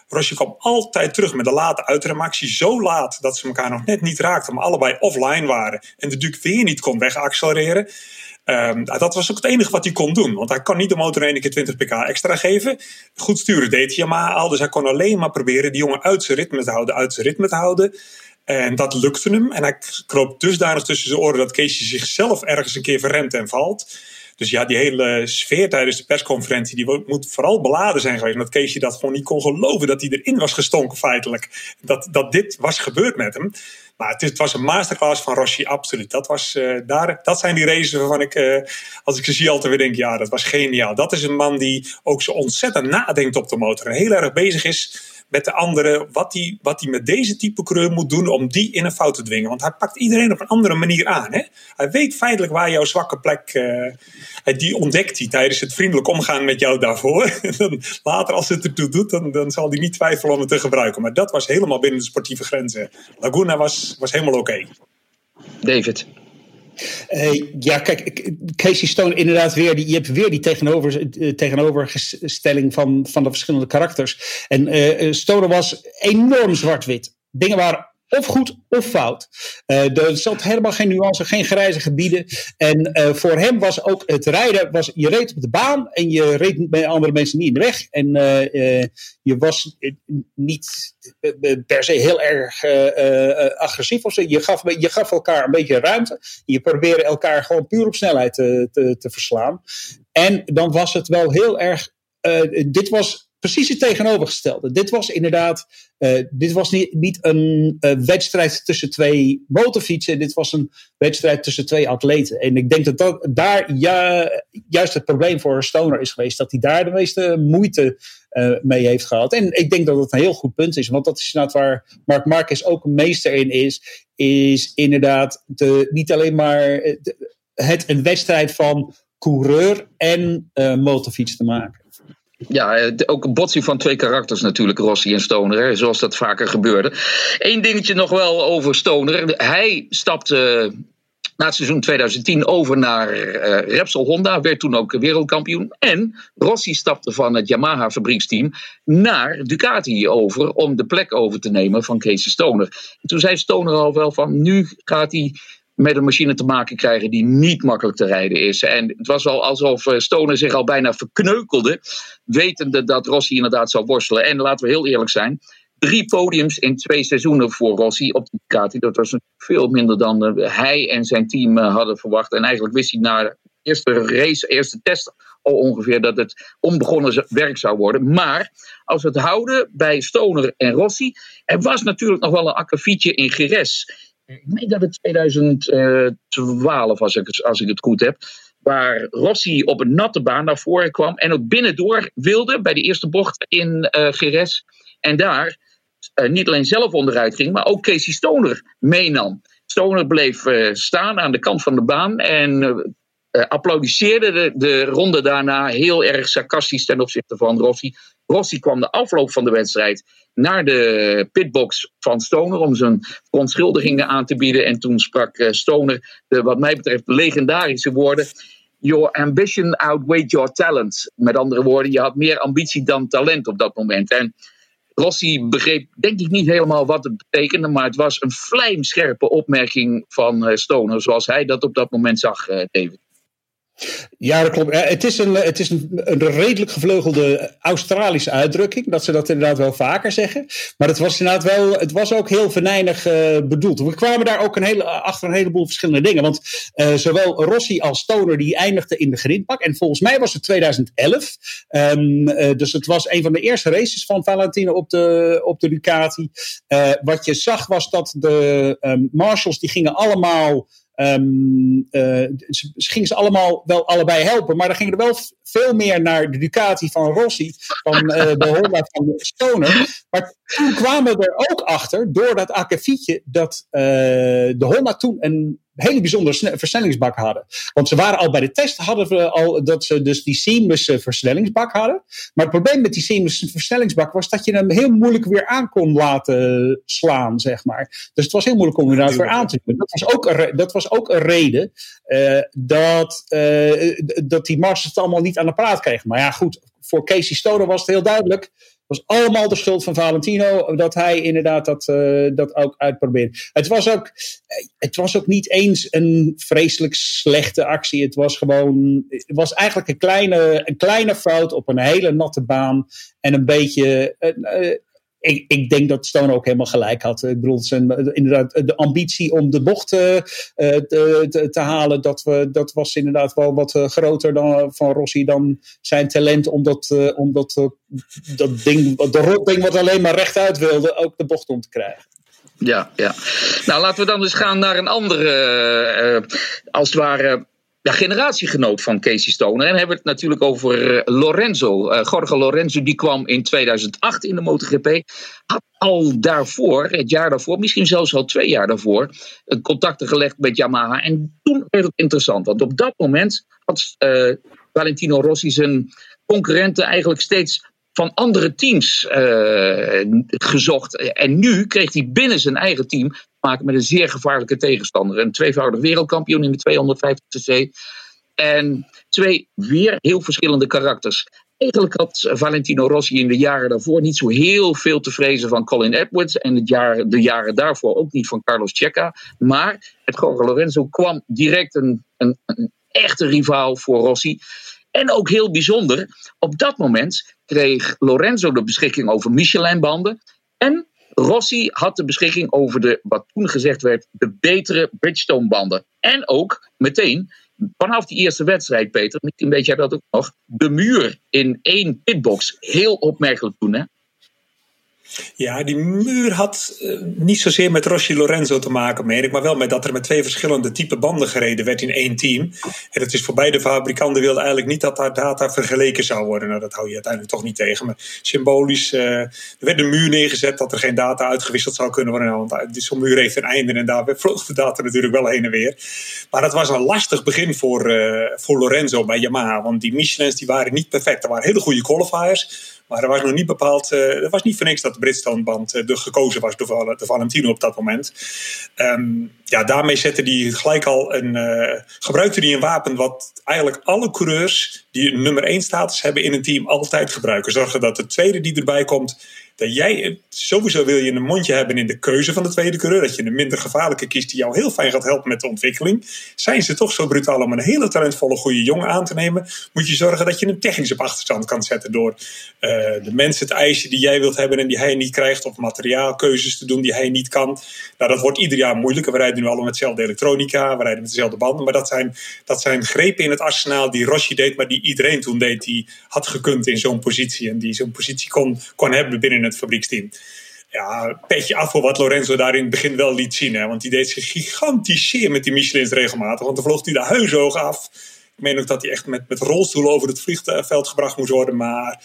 Rosje kwam altijd terug met de late uitremactie. Zo laat dat ze elkaar nog net niet raakten, maar allebei offline waren. En de Duke weer niet kon wegaccelereren. Um, dat was ook het enige wat hij kon doen. Want hij kan niet de motor één keer 20 pk extra geven. Goed sturen deed hij maar al. Dus hij kon alleen maar proberen die jongen uit zijn ritme te houden, uit zijn ritme te houden. En dat lukte hem. En hij kroop dusdanig tussen zijn oren dat Keesje zichzelf ergens een keer verremt en valt. Dus ja, die hele sfeer tijdens de persconferentie, die moet vooral beladen zijn geweest. Dat Keesje dat gewoon niet kon geloven dat hij erin was gestonken feitelijk. Dat, dat dit was gebeurd met hem. Maar het, het was een masterclass van Rossi, absoluut. Dat, was, uh, daar, dat zijn die races waarvan ik, uh, als ik ze zie, altijd weer denk: ja, dat was geniaal. Dat is een man die ook zo ontzettend nadenkt op de motor. En heel erg bezig is met de anderen wat hij wat die met deze type coureur moet doen om die in een fout te dwingen. Want hij pakt iedereen op een andere manier aan. Hè? Hij weet feitelijk waar jouw zwakke plek, uh, die ontdekt hij tijdens het vriendelijk omgaan met jou daarvoor. Later als het ertoe doet, dan, dan zal hij niet twijfelen om het te gebruiken. Maar dat was helemaal binnen de sportieve grenzen. Laguna was, was helemaal oké. David. Uh, ja, kijk, Casey Stone, inderdaad weer, die, je hebt weer die tegenover, tegenoverstelling van, van de verschillende karakters. En uh, Stone was enorm zwart-wit. Dingen waren of goed of fout. Uh, er zat helemaal geen nuance, geen grijze gebieden. En uh, voor hem was ook het rijden, was, je reed op de baan en je reed bij andere mensen niet in de weg. En uh, je was niet per se heel erg agressief of zo. Je gaf, je gaf elkaar een beetje ruimte. Je probeerde elkaar gewoon puur op snelheid te, te, te verslaan. En dan was het wel heel erg. dit was precies het tegenovergestelde. Dit was inderdaad, uh, dit was niet, niet een uh, wedstrijd tussen twee motorfietsen. Dit was een wedstrijd tussen twee atleten. En ik denk dat, dat daar ja, juist het probleem voor Stoner is geweest. Dat hij daar de meeste moeite uh, mee heeft gehad. En ik denk dat het een heel goed punt is. Want dat is inderdaad waar Mark Marquez ook een meester in is. Is inderdaad de, niet alleen maar het een wedstrijd van coureur en motorfiets te maken. Ja, eh, ook een botsing van twee karakters natuurlijk, Rossi en Stoner, zoals dat vaker gebeurde. Eén dingetje nog wel over Stoner. Hij stapte na het seizoen 2010 over naar uh, Repsol Honda, werd toen ook wereldkampioen. En Rossi stapte van het Yamaha fabrieksteam naar Ducati over om de plek over te nemen van Kees Stoner. En toen zei Stoner al wel van nu gaat hij met een machine te maken krijgen die niet makkelijk te rijden is. En het was al alsof eh, Stoner zich al bijna verkneukelde, wetende dat Rossi inderdaad zou worstelen. En laten we heel eerlijk zijn, drie podiums in twee seizoenen voor Rossi op de Ducati. Dat was veel minder dan eh, hij en zijn team eh, hadden verwacht. En eigenlijk wist hij na de eerste race, eerste test al ongeveer dat het onbegonnen werk zou worden. Maar als we het houden bij Stoner en Rossi, er was natuurlijk nog wel een akkefietje in Geres ik meen dat het 2012 was, als ik het goed heb. Waar Rossi op een natte baan naar voren kwam. En ook binnendoor wilde bij de eerste bocht in uh, Geres. En daar uh, niet alleen zelf onderuit ging, maar ook Casey Stoner meenam. Stoner bleef uh, staan aan de kant van de baan. En applaudisseerde de, de ronde daarna heel erg sarcastisch ten opzichte van Rossi. Rossi kwam de afloop van de wedstrijd naar de pitbox van Stoner om zijn verontschuldigingen aan te bieden. En toen sprak eh, Stoner de, wat mij betreft, legendarische woorden. Your ambition outweighed your talent. Met andere woorden, je had meer ambitie dan talent op dat moment. En Rossi begreep denk ik niet helemaal wat het betekende, maar het was een vlijmscherpe opmerking van eh, Stoner, zoals hij dat op dat moment zag, eh, David. Ja, dat klopt. Het is, een, het is een, redelijk gevleugelde Australische uitdrukking. Dat ze dat inderdaad wel vaker zeggen. Maar het was inderdaad wel, het was ook heel venijnig uh, bedoeld. We kwamen daar ook een hele, achter een heleboel verschillende dingen. Want uh, zowel Rossi als Stoner die eindigden in de grindpak. En volgens mij was het 2011. Um, uh, dus het was een van de eerste races van Valentino op de, op de Ducati. wat je zag was dat de um, marshals die gingen allemaal... Um, uh, ze, gingen ze allemaal wel allebei helpen, maar dan gingen er wel veel meer naar de Ducati van Rossi, van uh, de Honda van Stoner. Maar toen kwamen we er ook achter, door dat akkefietje, dat uh, de Honda toen een hele bijzondere versnellingsbak hadden. Want ze waren al bij de test, hadden we al dat ze dus die seamless versnellingsbak hadden. Maar het probleem met die seamless versnellingsbak was dat je hem heel moeilijk weer aan kon laten slaan, zeg maar. Dus het was heel moeilijk om inderdaad weer aan te doen. Dat was ook een, dat was ook een reden uh, dat, uh, dat die Masters het allemaal niet aan de praat kregen. Maar ja, goed, voor Casey Stoner was het heel duidelijk. Was allemaal de schuld van Valentino dat hij inderdaad dat, uh, dat ook uitprobeerde. Het was ook, het was ook niet eens een vreselijk slechte actie. Het was gewoon, het was eigenlijk een kleine, een kleine fout op een hele natte baan. En een beetje, uh, ik, ik, denk dat Stone ook helemaal gelijk had. Ik bedoel, zijn, inderdaad, de ambitie om de bocht uh, te, te, te, halen, dat, we, dat was inderdaad wel wat groter dan, van Rossi dan zijn talent om dat, uh, om dat, ding, de rotding wat alleen maar rechtuit wilde, ook de bocht om te krijgen. Ja, ja. Nou, laten we dan eens gaan naar een andere, als het ware ja, generatiegenoot van Casey Stoner. En dan hebben we het natuurlijk over eh, Lorenzo. Uh, Lorenzo, die kwam in 2008 in de MotoGP. Had al daarvoor, het jaar daarvoor, misschien zelfs al twee jaar daarvoor, contacten gelegd met Yamaha. En toen werd het interessant, want op dat moment had Valentino Rossi zijn concurrenten eigenlijk steeds van andere teams gezocht. En nu kreeg hij binnen zijn eigen team te maken met een zeer gevaarlijke tegenstander. Een tweevoudig wereldkampioen in de 250cc. En twee weer heel verschillende karakters. Eigenlijk had Valentino Rossi in de jaren daarvoor niet zo heel veel te vrezen van Colin Edwards. En het jaar, de jaren daarvoor ook niet van Carlos Checa. Maar het Jorge Lorenzo kwam direct een, een, een echte rivaal voor Rossi. En ook heel bijzonder, op dat moment kreeg Lorenzo de beschikking over Michelin-banden. En Rossi had de beschikking over de, wat toen gezegd werd, de betere Bridgestone-banden. En ook meteen, vanaf die eerste wedstrijd, Peter, misschien weet jij dat ook nog, de muur in één pitbox. Heel opmerkelijk toen, hè? Ja, die muur had uh, niet zozeer met Rossi Lorenzo te maken, meen ik, maar wel met dat er met twee verschillende type banden gereden werd in één team. En het is voor beide fabrikanten wilden eigenlijk niet dat daar data vergeleken zou worden. Nou, dat hou je uiteindelijk toch niet tegen. Maar symbolisch, uh, er werd een muur neergezet dat er geen data uitgewisseld zou kunnen worden. Nou, want zo'n muur heeft een einde en daar vloog de data natuurlijk wel heen en weer. Maar dat was een lastig begin voor, voor Lorenzo bij Yamaha, want die Michelins die waren niet perfect. Er waren hele goede qualifiers. Maar er was nog niet bepaald. Er was niet voor niks dat de Bridgestone-band uh, gekozen was door de Valentino op dat moment. Um, ja, daarmee zette hij gelijk al een. Uh, gebruikte hij een wapen wat eigenlijk alle coureurs die nummer 1 status hebben in een team altijd gebruiken. Zorgen dat de tweede die erbij komt dat jij sowieso wil je een mondje hebben in de keuze van de tweede coureur. Dat je een minder gevaarlijke kiest die jou heel fijn gaat helpen met de ontwikkeling. Zijn ze toch zo brutaal om een hele talentvolle goede jongen aan te nemen, moet je zorgen dat je hem technisch op achterstand kan zetten door uh, de mensen het eisen die jij wilt hebben en die hij niet krijgt, of materiaalkeuzes te doen die hij niet kan. Nou, dat wordt ieder jaar moeilijker. We rijden nu allemaal met dezelfde elektronica, we rijden met dezelfde banden, maar dat zijn, dat zijn grepen in het arsenaal die Rossi deed, maar die iedereen toen deed, die had gekund in zo'n positie en die zo'n positie kon, kon hebben binnen het fabrieksteam. Ja, petje af voor wat Lorenzo daar in het begin wel liet zien. Hè, want die deed zich gigantisch zeer met die Michelins regelmatig. Want dan vloog hij de huisoog af. Ik meen ook dat hij echt met, met rolstoel over het vliegveld gebracht moest worden. Maar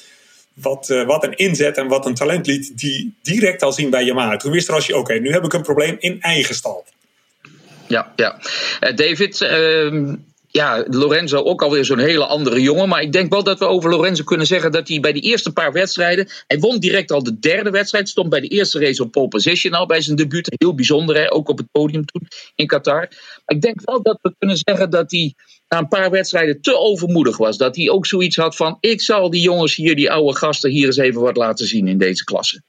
wat, uh, wat een inzet en wat een talent liet die direct al zien bij Yamaha. Toen wist Rossi, oké, nu heb ik een probleem in eigen stal. Ja, ja. Uh, David, uh, ja, Lorenzo ook alweer zo'n hele andere jongen. Maar ik denk wel dat we over Lorenzo kunnen zeggen dat hij bij de eerste paar wedstrijden. Hij won direct al de derde wedstrijd. Stond bij de eerste race op pole position al bij zijn debuut. Heel bijzonder, hè? ook op het podium toen in Qatar. Maar ik denk wel dat we kunnen zeggen dat hij na een paar wedstrijden te overmoedig was. Dat hij ook zoiets had van: ik zal die jongens hier, die oude gasten, hier eens even wat laten zien in deze klasse.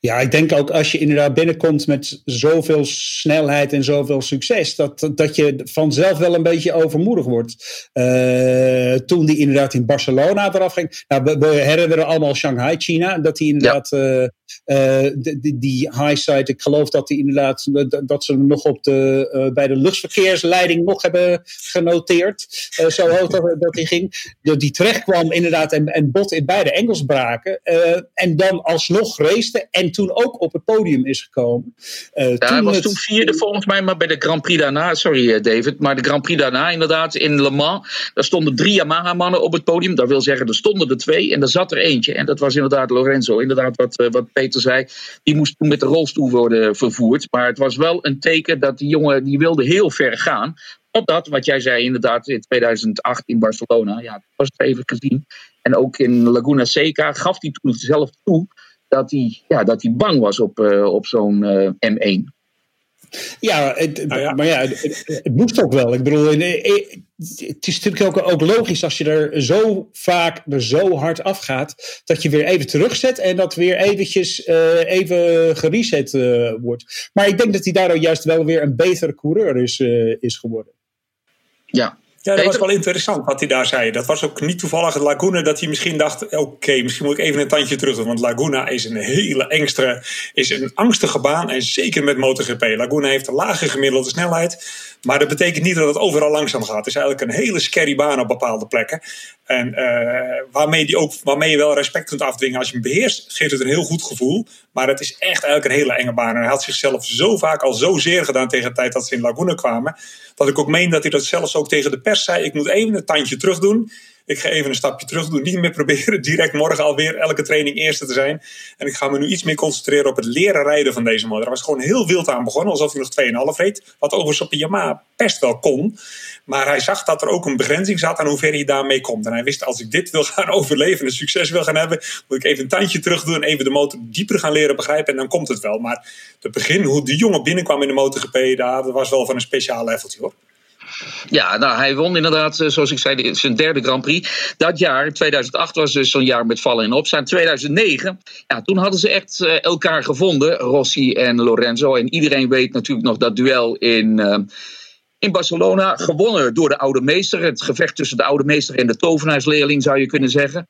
Ja, ik denk ook als je inderdaad binnenkomt met zoveel snelheid en zoveel succes, dat, dat je vanzelf wel een beetje overmoedig wordt. Uh, toen die inderdaad in Barcelona eraf ging. Nou, we, we herinneren allemaal Shanghai, China, dat hij inderdaad ja. uh, uh, die, die high side, ik geloof dat die inderdaad dat ze nog op de, bij de luchtverkeersleiding nog hebben genoteerd. Zo hoog dat, dat die ging. Dat die terecht kwam inderdaad en, en bot in beide Engels braken. en dan alsnog racete en toen ook op het podium is gekomen. ja, hij was het... toen vierde volgens mij, maar bij de Grand Prix daarna, sorry David, maar de Grand Prix daarna inderdaad in Le Mans, daar stonden drie Yamaha-mannen op het podium. Dat wil zeggen, er stonden er twee en er zat er eentje. En dat was inderdaad Lorenzo, inderdaad wat, wat Peter zei, die moest toen met de rolstoel worden vervoerd. Maar het was wel een teken dat die jongen, die wilde heel ver gaan. dat wat jij zei inderdaad in 2008 in Barcelona, ja, dat was het even gezien. En ook in Laguna Seca gaf hij toen zelf toe dat hij, ja, dat hij bang was op, uh, op zo'n uh, M1. Ja, het, nou ja. maar ja, het, het, moest ook wel. Ik bedoel, het is natuurlijk ook, ook, logisch als je er zo vaak er zo hard afgaat, dat je weer even terugzet en dat weer eventjes uh, even gereset uh, wordt. Maar ik denk dat hij daardoor juist wel weer een betere coureur is, uh, is geworden. Ja, ja, dat was wel interessant wat hij daar zei. Dat was ook niet toevallig Laguna dat hij misschien dacht: oké, misschien moet ik even een tandje terug doen. Want Laguna is een hele engstere, is een angstige baan. En zeker met MotoGP. Laguna heeft een lage gemiddelde snelheid. Maar dat betekent niet dat het overal langzaam gaat. Het is eigenlijk een hele scary baan op bepaalde plekken. En uh, waarmee, die ook, waarmee je wel respect kunt afdwingen als je hem beheerst, geeft het een heel goed gevoel. Maar het is echt eigenlijk een hele enge baan. En hij had zichzelf zo vaak al zo zeer gedaan tegen de tijd dat ze in Laguna kwamen. Dat ik ook meen dat hij dat zelfs ook tegen de pers zei. Ik moet even een tandje terug doen. Ik ga even een stapje terug doen. Niet meer proberen direct morgen alweer elke training eerste te zijn. En ik ga me nu iets meer concentreren op het leren rijden van deze motor. Er was gewoon heel wild aan begonnen. Alsof hij nog 2,5 reed. Wat overigens op de Yamaha best wel kon. Maar hij zag dat er ook een begrenzing zat aan hoe ver hij daarmee komt. En hij wist als ik dit wil gaan overleven en succes wil gaan hebben. Moet ik even een tandje terug doen. Even de motor dieper gaan leren begrijpen. En dan komt het wel. Maar het begin, hoe die jongen binnenkwam in de MotoGP. Daar, dat was wel van een speciaal leveltje hoor. Ja, nou, hij won inderdaad, eh, zoals ik zei, zijn derde Grand Prix. Dat jaar, 2008, was dus zo'n jaar met vallen en opstaan. 2009, ja, toen hadden ze echt eh, elkaar gevonden, Rossi en Lorenzo. En iedereen weet natuurlijk nog dat duel in, uh, in Barcelona. Gewonnen door de oude meester. Het gevecht tussen de oude meester en de tovenaarsleerling, zou je kunnen zeggen.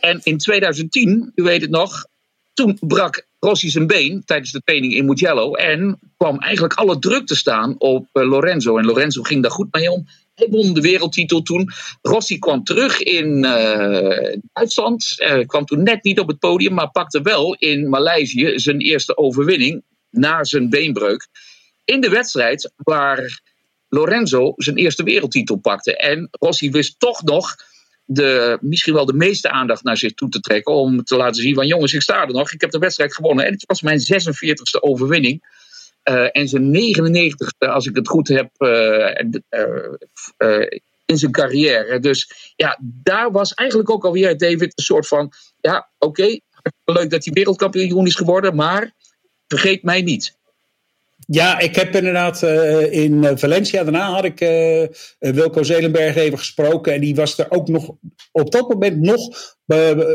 En in 2010, u weet het nog, toen brak Rossi zijn been tijdens de training in Mugello. En kwam eigenlijk alle druk te staan op uh, Lorenzo. En Lorenzo ging daar goed mee om. Hij won de wereldtitel toen. Rossi kwam terug in uh, Duitsland. Uh, kwam toen net niet op het podium, maar pakte wel in Maleisië zijn eerste overwinning na zijn beenbreuk. In de wedstrijd waar Lorenzo zijn eerste wereldtitel pakte. En Rossi wist toch nog de, misschien wel de meeste aandacht naar zich toe te trekken. Om te laten zien van jongens, ik sta er nog. Ik heb de wedstrijd gewonnen. En het was mijn 46e overwinning. Uh, en zijn 99e, als ik het goed heb, uh, uh, in zijn carrière. Dus ja, daar was eigenlijk ook alweer David een soort van... Ja, oké, leuk dat hij wereldkampioen is geworden, maar vergeet mij niet. Ja, ik heb inderdaad uh, in Valencia, daarna had ik uh, Wilco Zelenberg even gesproken. En die was er ook nog op dat moment nog,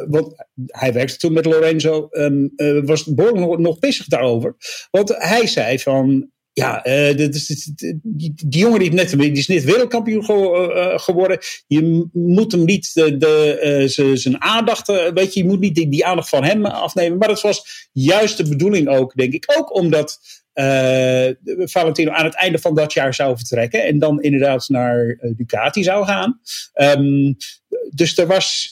want hij werkte toen met Lorenzo, um, was behoorlijk nog, nog pissig daarover. Want hij zei van, ja, uh, die, jongen die, net, die is net wereldkampioen ge, uh, geworden. Je moet hem niet de, de, zijn aandacht, weet je, je moet niet die, aandacht van hem afnemen. Maar dat was juist de bedoeling ook, denk ik. Ook omdat Valentino aan het einde van dat jaar zou vertrekken. En dan inderdaad naar Ducati zou gaan. Um, dus er was,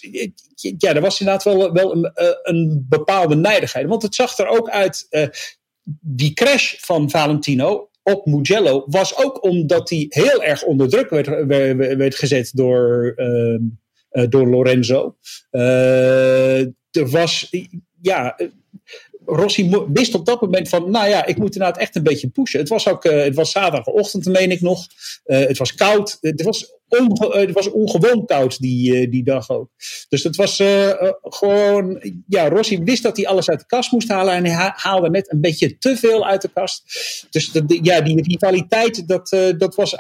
ja, er was inderdaad wel, wel een, een bepaalde nijdigheid. Want het zag er ook uit die crash van Valentino op Mugello was ook omdat hij heel erg onder druk werd, werd, werd gezet door, uh, uh, door Lorenzo. Uh, er was, ja, Rossi wist op dat moment van, nou ja, ik moet inderdaad echt een beetje pushen. Het was ook, het was zaterdagochtend, meen ik nog. het was koud. Het was Onge het was ongewoon koud die, die dag ook. Dus het was uh, gewoon. Ja, Rossi wist dat hij alles uit de kast moest halen. En hij haalde net een beetje te veel uit de kast. Dus de, ja, die rivaliteit, dat, dat was.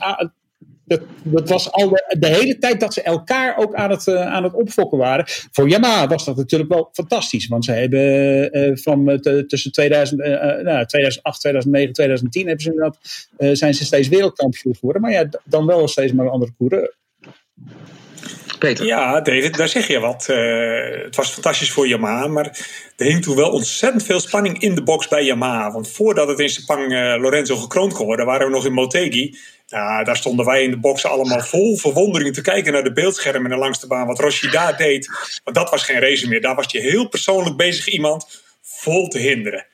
Dat, dat, was al de, de, hele tijd dat ze elkaar ook aan het, uh, aan het opfokken waren. Voor Yamaha was dat natuurlijk wel fantastisch. Want ze hebben uh, van te, tussen 2000, uh, nou, 2008, 2009, 2010 hebben ze inderdaad, zijn ze steeds wereldkampioen geworden. Maar ja, dan wel steeds maar een andere coureur. Peter. Ja, David, daar zeg je wat. Uh, het was fantastisch voor Yamaha, maar er hing toen wel ontzettend veel spanning in de box bij Yamaha. Want voordat het in Sepang uh, Lorenzo gekroond kon worden, waren we nog in Motegi. Nou, daar stonden wij in de box allemaal vol verwondering te kijken naar de beeldschermen en langs de baan. Wat Rossi daar deed, want dat was geen race meer. Daar was je heel persoonlijk bezig iemand vol te hinderen.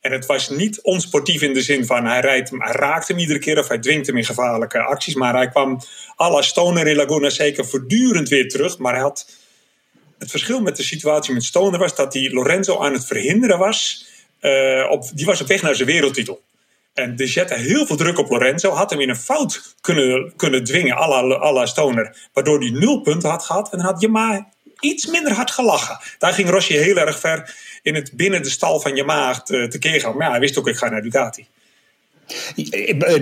En het was niet onsportief in de zin van hij, rijdt raakt hem iedere keer of hij dwingt hem in gevaarlijke acties. Maar hij kwam à la Stoner in Laguna zeker voortdurend weer terug. Maar hij had, het verschil met de situatie met Stoner was dat hij Lorenzo aan het verhinderen was. Uh, op, die was op weg naar zijn wereldtitel. En de zette heel veel druk op Lorenzo. Had hem in een fout kunnen, kunnen dwingen, à la, Stoner. Waardoor hij nul punten had gehad. En dan had maar iets minder hard gelachen. Daar ging Rossi heel erg ver in het binnen de stal van Yamaha te, tekeer gaan. Maar ja, hij wist ook, ik ga naar Ducati.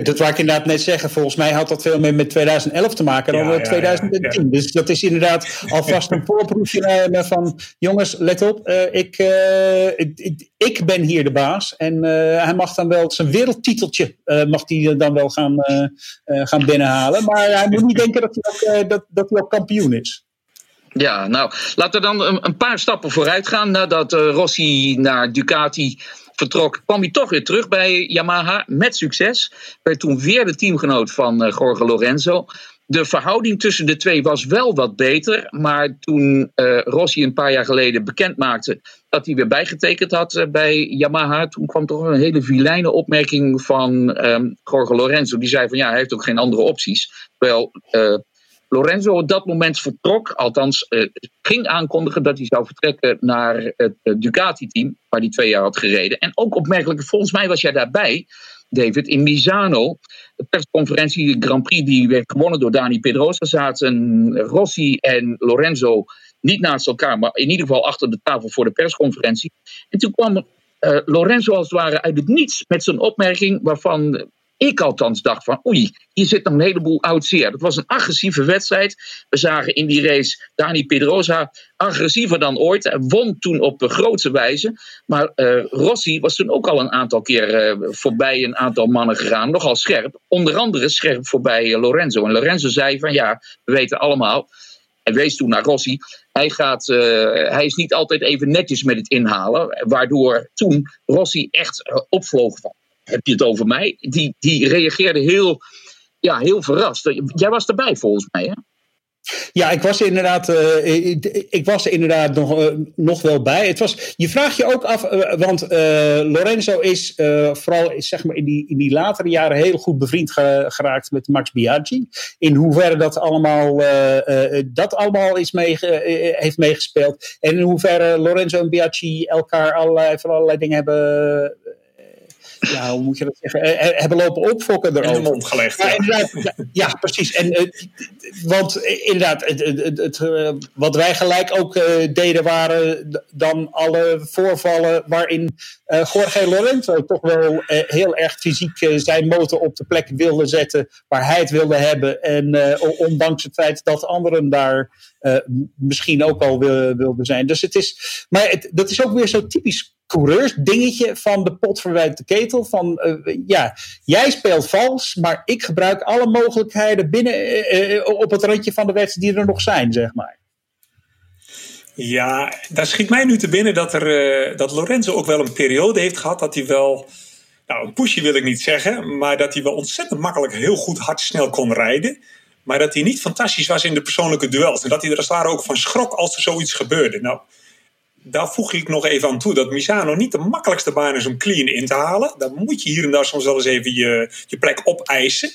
Dat wou ik inderdaad net zeggen. Volgens mij had dat veel meer met 2011 te maken dan ja, 2010. Ja, dus dat is inderdaad alvast een voorproefje van... jongens, let op, uh, ik, uh, ik, ik, ben hier de baas. En uh, hij mag dan wel zijn wereldtiteltje mag hij dan wel gaan, gaan binnenhalen. Maar hij moet niet denken dat hij ook, dat, dat hij ook kampioen is. Ja, nou, laten we dan een, een paar stappen vooruit gaan. Nadat Rossi naar Ducati vertrok, kwam hij toch weer terug bij Yamaha met succes. Werd toen weer de teamgenoot van uh, Jorge Lorenzo. De verhouding tussen de twee was wel wat beter. Maar toen uh, Rossi een paar jaar geleden bekend maakte dat hij weer bijgetekend had uh, bij Yamaha. Toen kwam toch een hele vilijne opmerking van um, Jorge Lorenzo. Die zei van ja, hij heeft ook geen andere opties. Terwijl Lorenzo op dat moment vertrok, althans uh, ging aankondigen dat hij zou vertrekken naar het Ducati-team, waar hij twee jaar had gereden. En ook opmerkelijk, volgens mij was jij daarbij, David, in Misano, de persconferentie de Grand Prix die werd gewonnen door Dani Pedrosa, zaten Rossi en Lorenzo niet naast elkaar, maar in ieder geval achter de tafel voor de persconferentie. En toen kwam uh, Lorenzo als het ware uit het niets met zijn opmerking waarvan ik althans dacht van oei, hier zit nog een heleboel oud zeer. Dat was een agressieve wedstrijd. We zagen in die race Dani Pedrosa agressiever dan ooit. Hij won toen op grootse wijze. Maar uh, Rossi was toen ook al een aantal keer uh, voorbij een aantal mannen gegaan. Nogal scherp. Onder andere scherp voorbij uh, Lorenzo. En Lorenzo zei van ja, we weten allemaal. Hij wees toen naar Rossi. Hij, gaat, hij is niet altijd even netjes met het inhalen. Waardoor toen Rossi echt opvloog van heb je het over mij? Die, die reageerde heel, ja, heel verrast. Jij was erbij volgens mij, hè? Ja, ik was inderdaad, uh, ik, was er inderdaad nog, uh, nog wel bij. Het was, je vraagt je ook af, uh, want Lorenzo is vooral zeg maar in, die, in die latere jaren heel goed bevriend ge, geraakt met Max Biaggi. In hoeverre dat allemaal, dat allemaal is mee, heeft meegespeeld. En in hoeverre Lorenzo en Biaggi elkaar allerlei, van allerlei dingen hebben ja, hoe moet je dat zeggen, eh, eh, hebben lopen opfokken erover. In de mond gelegd. Ja, ja, precies. En, uh, want inderdaad, het, het, het, wat wij gelijk ook deden waren dan alle voorvallen waarin uh, Jorge Lorenzo toch wel heel erg fysiek zijn motor op de plek wilde zetten waar hij het wilde hebben. En ondanks het feit dat anderen daar misschien ook al wilden zijn. Dus het is, maar het, dat is ook weer zo typisch coureurs dingetje van de pot verwijt de ketel. Van uh, ja, jij speelt vals, maar ik gebruik alle mogelijkheden binnen uh, op het randje van de wedstrijd die er nog zijn, zeg maar. Ja, daar schiet mij nu te binnen dat, er, dat Lorenzo ook wel een periode heeft gehad dat hij wel, nou een pushje wil ik niet zeggen, maar dat hij wel ontzettend makkelijk heel goed hard snel kon rijden. Maar dat hij niet fantastisch was in de persoonlijke duels. En dat hij er als het ook van schrok als er zoiets gebeurde. Nou, daar voeg ik nog even aan toe dat Misano niet de makkelijkste baan is om clean in te halen. Dan moet je hier en daar soms wel eens even je, je plek opeisen.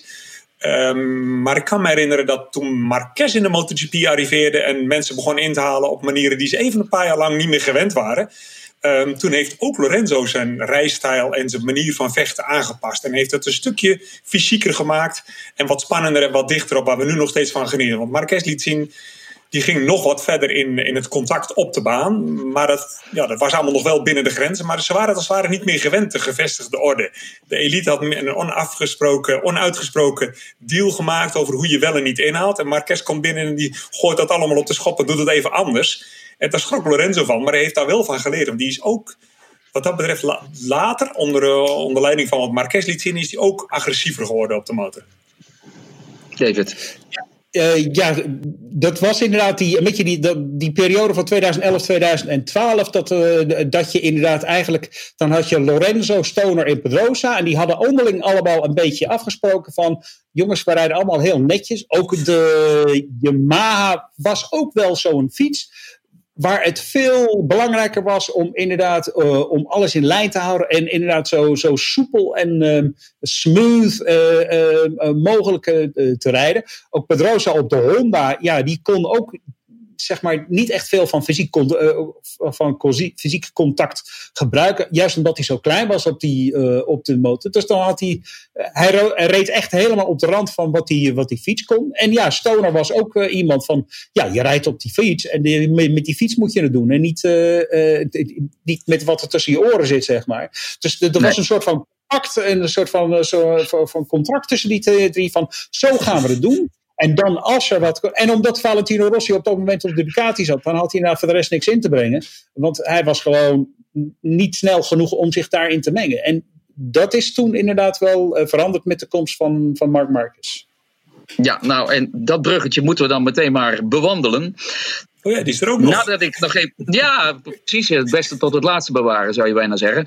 Um, maar ik kan me herinneren dat toen Marquez in de MotoGP arriveerde en mensen begonnen in te halen op manieren die ze even een paar jaar lang niet meer gewend waren. Um, toen heeft ook Lorenzo zijn rijstijl en zijn manier van vechten aangepast. En heeft het een stukje fysieker gemaakt en wat spannender en wat dichter op waar we nu nog steeds van genieten. Want Marquez liet zien die ging nog wat verder in, in het contact op de baan. Maar dat, ja, dat was allemaal nog wel binnen de grenzen. Maar ze waren het als het ware niet meer gewend, de gevestigde orde. De elite had een onafgesproken, onuitgesproken deal gemaakt over hoe je wel en niet inhaalt. En Marquez komt binnen en die gooit dat allemaal op de schop en doet het even anders. En daar schrok Lorenzo van, maar hij heeft daar wel van geleerd. Want die is ook, wat dat betreft, later, onder, uh, onder leiding van wat Marquez liet zien, is hij ook agressiever geworden op de motor. David. Ja. Uh, ja, dat was inderdaad die, beetje die, die periode van 2011, 2012. Dat, uh, dat je inderdaad eigenlijk. Dan had je Lorenzo, Stoner en Pedrosa. En die hadden onderling allemaal een beetje afgesproken van. Jongens, we rijden allemaal heel netjes. Ook de Yamaha was ook wel zo'n fiets waar het veel belangrijker was om inderdaad uh, om alles in lijn te houden en inderdaad zo, zo soepel en uh, smooth uh, mogelijk te rijden. Ook Pedrosa op de Honda, ja, die kon ook zeg maar niet echt veel van fysiek, uh, van fysiek contact gebruiken. Juist omdat hij zo klein was op, die, uh, op de motor. Dus dan had hij, uh, hij, reed echt helemaal op de rand van wat die, wat die fiets kon. En ja, Stoner was ook iemand van, ja, je rijdt op die fiets en die, met, die fiets moet je het doen. En niet, niet met wat er tussen je oren zit, zeg maar. Dus er was een soort van pact, een soort van, zo, van contract tussen die drie. Van zo gaan we het doen. En dan als er wat. En omdat Valentino Rossi op dat moment op de Ducati zat, dan had hij nou voor de rest niks in te brengen. Want hij was gewoon niet snel genoeg om zich daarin te mengen. En dat is toen inderdaad wel veranderd met de komst van, van Mark Marcus. Ja, nou, en dat bruggetje moeten we dan meteen maar bewandelen. Oh ja, die is er ook nog. Nadat ik nog even. Ja, precies. Het beste tot het laatste bewaren, zou je bijna zeggen.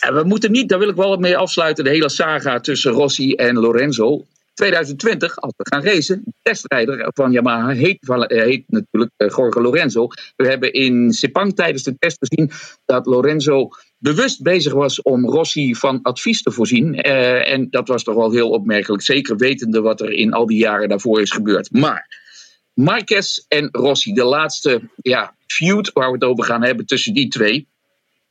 En we moeten niet, daar wil ik wel mee afsluiten, de hele saga tussen Rossi en Lorenzo. 2020, als we gaan racen, de testrijder van Yamaha heet, heet natuurlijk eh, Jorge Lorenzo. We hebben in Sepang tijdens de test gezien dat Lorenzo bewust bezig was om Rossi van advies te voorzien. En dat was toch wel heel opmerkelijk, zeker wetende wat er in al die jaren daarvoor is gebeurd. Maar Marquez en Rossi, de laatste ja, feud waar we het over gaan hebben tussen die twee.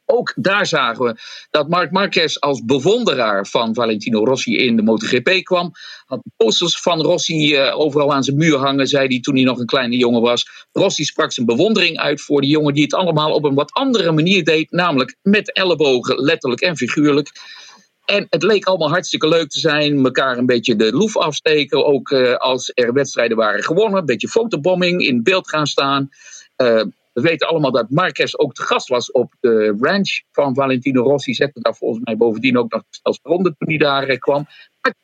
Ook daar zagen we dat Marc Marquez als bewonderaar van Valentino Rossi in de MotoGP kwam. Had posters van Rossi uh, overal aan zijn muur hangen, zei hij toen hij nog een kleine jongen was. Rossi sprak zijn bewondering uit voor die jongen die het allemaal op een wat andere manier deed. Namelijk met ellebogen, letterlijk en figuurlijk. En het leek allemaal hartstikke leuk te zijn. Mekaar een beetje de loef afsteken. Ook uh, als er wedstrijden waren gewonnen. Een beetje fotobombing in beeld gaan staan. Uh, we weten allemaal dat Marquez ook te gast was op de ranch van Valentino Rossi. Zette daar volgens mij bovendien ook nog als ronde toen hij daar uh, kwam.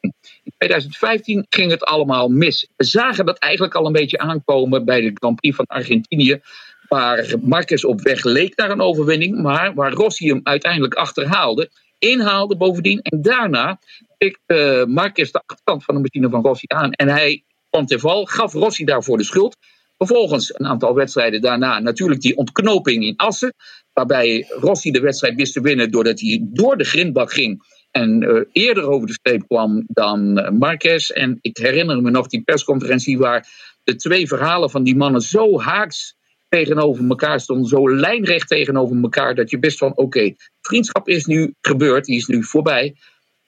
in 2015 ging het allemaal mis. We zagen dat eigenlijk al een beetje aankomen bij de Grand Prix van Argentinië. Waar Marquez op weg leek naar een overwinning. Maar waar Rossi hem uiteindelijk achterhaalde inhaalde bovendien. En daarna tikte uh, Marquez de achterkant van de machine van Rossi aan. En hij kwam te val, gaf Rossi daarvoor de schuld. Vervolgens een aantal wedstrijden daarna natuurlijk die ontknoping in Assen. Waarbij Rossi de wedstrijd wist te winnen doordat hij door de grindbak ging. En uh, eerder over de streep kwam dan uh, Marquez. En ik herinner me nog die persconferentie waar de twee verhalen van die mannen zo haaks tegenover elkaar stonden, zo lijnrecht tegenover elkaar, dat je wist van oké, vriendschap is nu gebeurd, die is nu voorbij.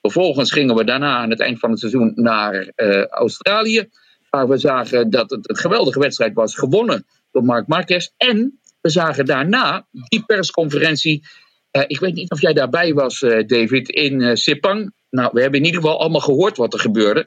Vervolgens gingen we daarna aan het eind van het seizoen naar uh, Australië, waar we zagen dat het een geweldige wedstrijd was, gewonnen door Mark Marquez. En we zagen daarna die persconferentie, uh, ik weet niet of jij daarbij was, uh, David, in Sepang. Nou, we hebben in ieder geval allemaal gehoord wat er gebeurde.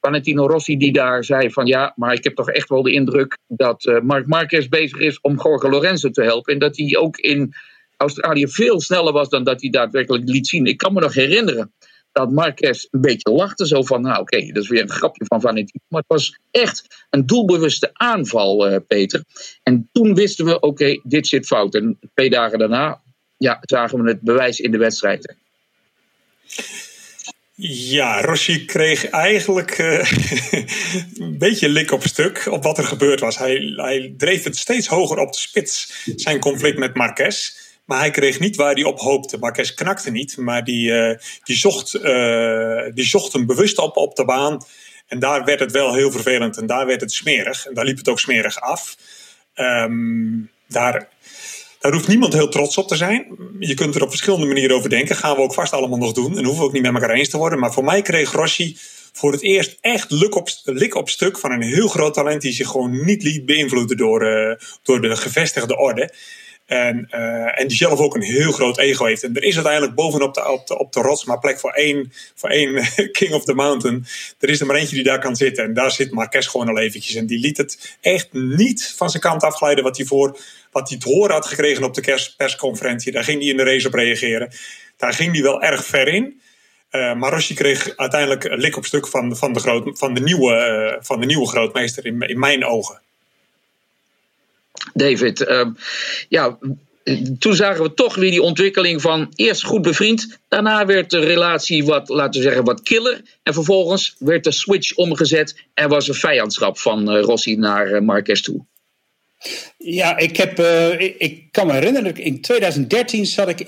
Valentino Rossi die daar zei van ja, maar ik heb toch echt wel de indruk dat uh, Marc Marquez bezig is om Jorge Lorenzo te helpen. En dat hij ook in Australië veel sneller was dan dat hij daadwerkelijk liet zien. Ik kan me nog herinneren dat Marquez een beetje lachte. Zo van, nou oké, dat is weer een grapje van Valentino. Maar het was echt een doelbewuste aanval, uh, Peter. En toen wisten we, oké, dit zit fout. En twee dagen daarna ja, zagen we het bewijs in de wedstrijd. Ja, Rossi kreeg eigenlijk uh, een beetje lik op stuk op wat er gebeurd was. Hij, hij dreef het steeds hoger op de spits, zijn conflict met Marquez. Maar hij kreeg niet waar hij op hoopte. Marquez knakte niet, maar die, uh, die, zocht, uh, die zocht hem bewust op op de baan. En daar werd het wel heel vervelend en daar werd het smerig. En daar liep het ook smerig af. Um, daar daar hoeft niemand heel trots op te zijn. Je kunt er op verschillende manieren over denken. Gaan we ook vast allemaal nog doen. En hoeven we ook niet met elkaar eens te worden. Maar voor mij kreeg Rossi voor het eerst echt lik op, lik op stuk van een heel groot talent. Die zich gewoon niet liet beïnvloeden door, uh, door de gevestigde orde. En, uh, en die zelf ook een heel groot ego heeft. En er is uiteindelijk bovenop de, op de, rots maar plek voor één, voor één King of the Mountain. Er is er maar eentje die daar kan zitten. En daar zit Marques gewoon al eventjes. En die liet het echt niet van zijn kant afglijden wat hij, voor, wat hij te horen had gekregen op de persconferentie. Daar ging hij in de race op reageren. Daar ging hij wel erg ver in. Uh, maar Rossi kreeg uiteindelijk een lik op stuk van, van, de, groot, van, de, nieuwe, uh, van de nieuwe grootmeester in, in mijn ogen. David, uh, ja, toen zagen we toch weer die ontwikkeling van eerst goed bevriend. Daarna werd de relatie wat, laten we zeggen, wat killer. En vervolgens werd de switch omgezet en was er vijandschap van uh, Rossi naar uh, Marquez toe. Ja, ik, heb, ik, ik, kan me herinneren, in 2013 zat ik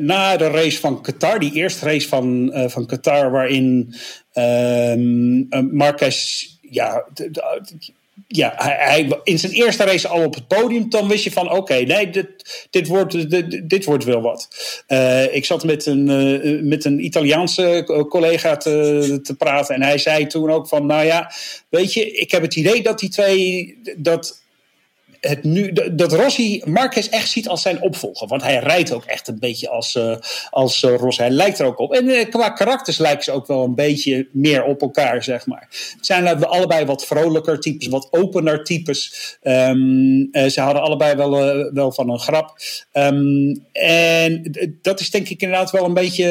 na de race van Qatar, die eerste race van, van Qatar, waarin ehm, Marquez ja, ja, hij, in zijn eerste race al op het podium, dan wist je van oké, nee, dit, dit, wordt, dit, wordt wel wat. Uh, ik zat met een, uh, met een Italiaanse collega te, te praten en hij zei toen ook van, nou ja, weet je, ik heb het idee dat die twee, dat het nu, dat Rossi Marquez echt ziet als zijn opvolger. Want hij rijdt ook echt een beetje als, uh, als uh, Rossi. Hij lijkt er ook op. En uh, qua karakters lijken ze ook wel een beetje meer op elkaar, zeg maar. Het zijn allebei wat vrolijker types, wat opener types. Um, ze hadden allebei wel, wel van een grap. Um, en dat is denk ik inderdaad wel een beetje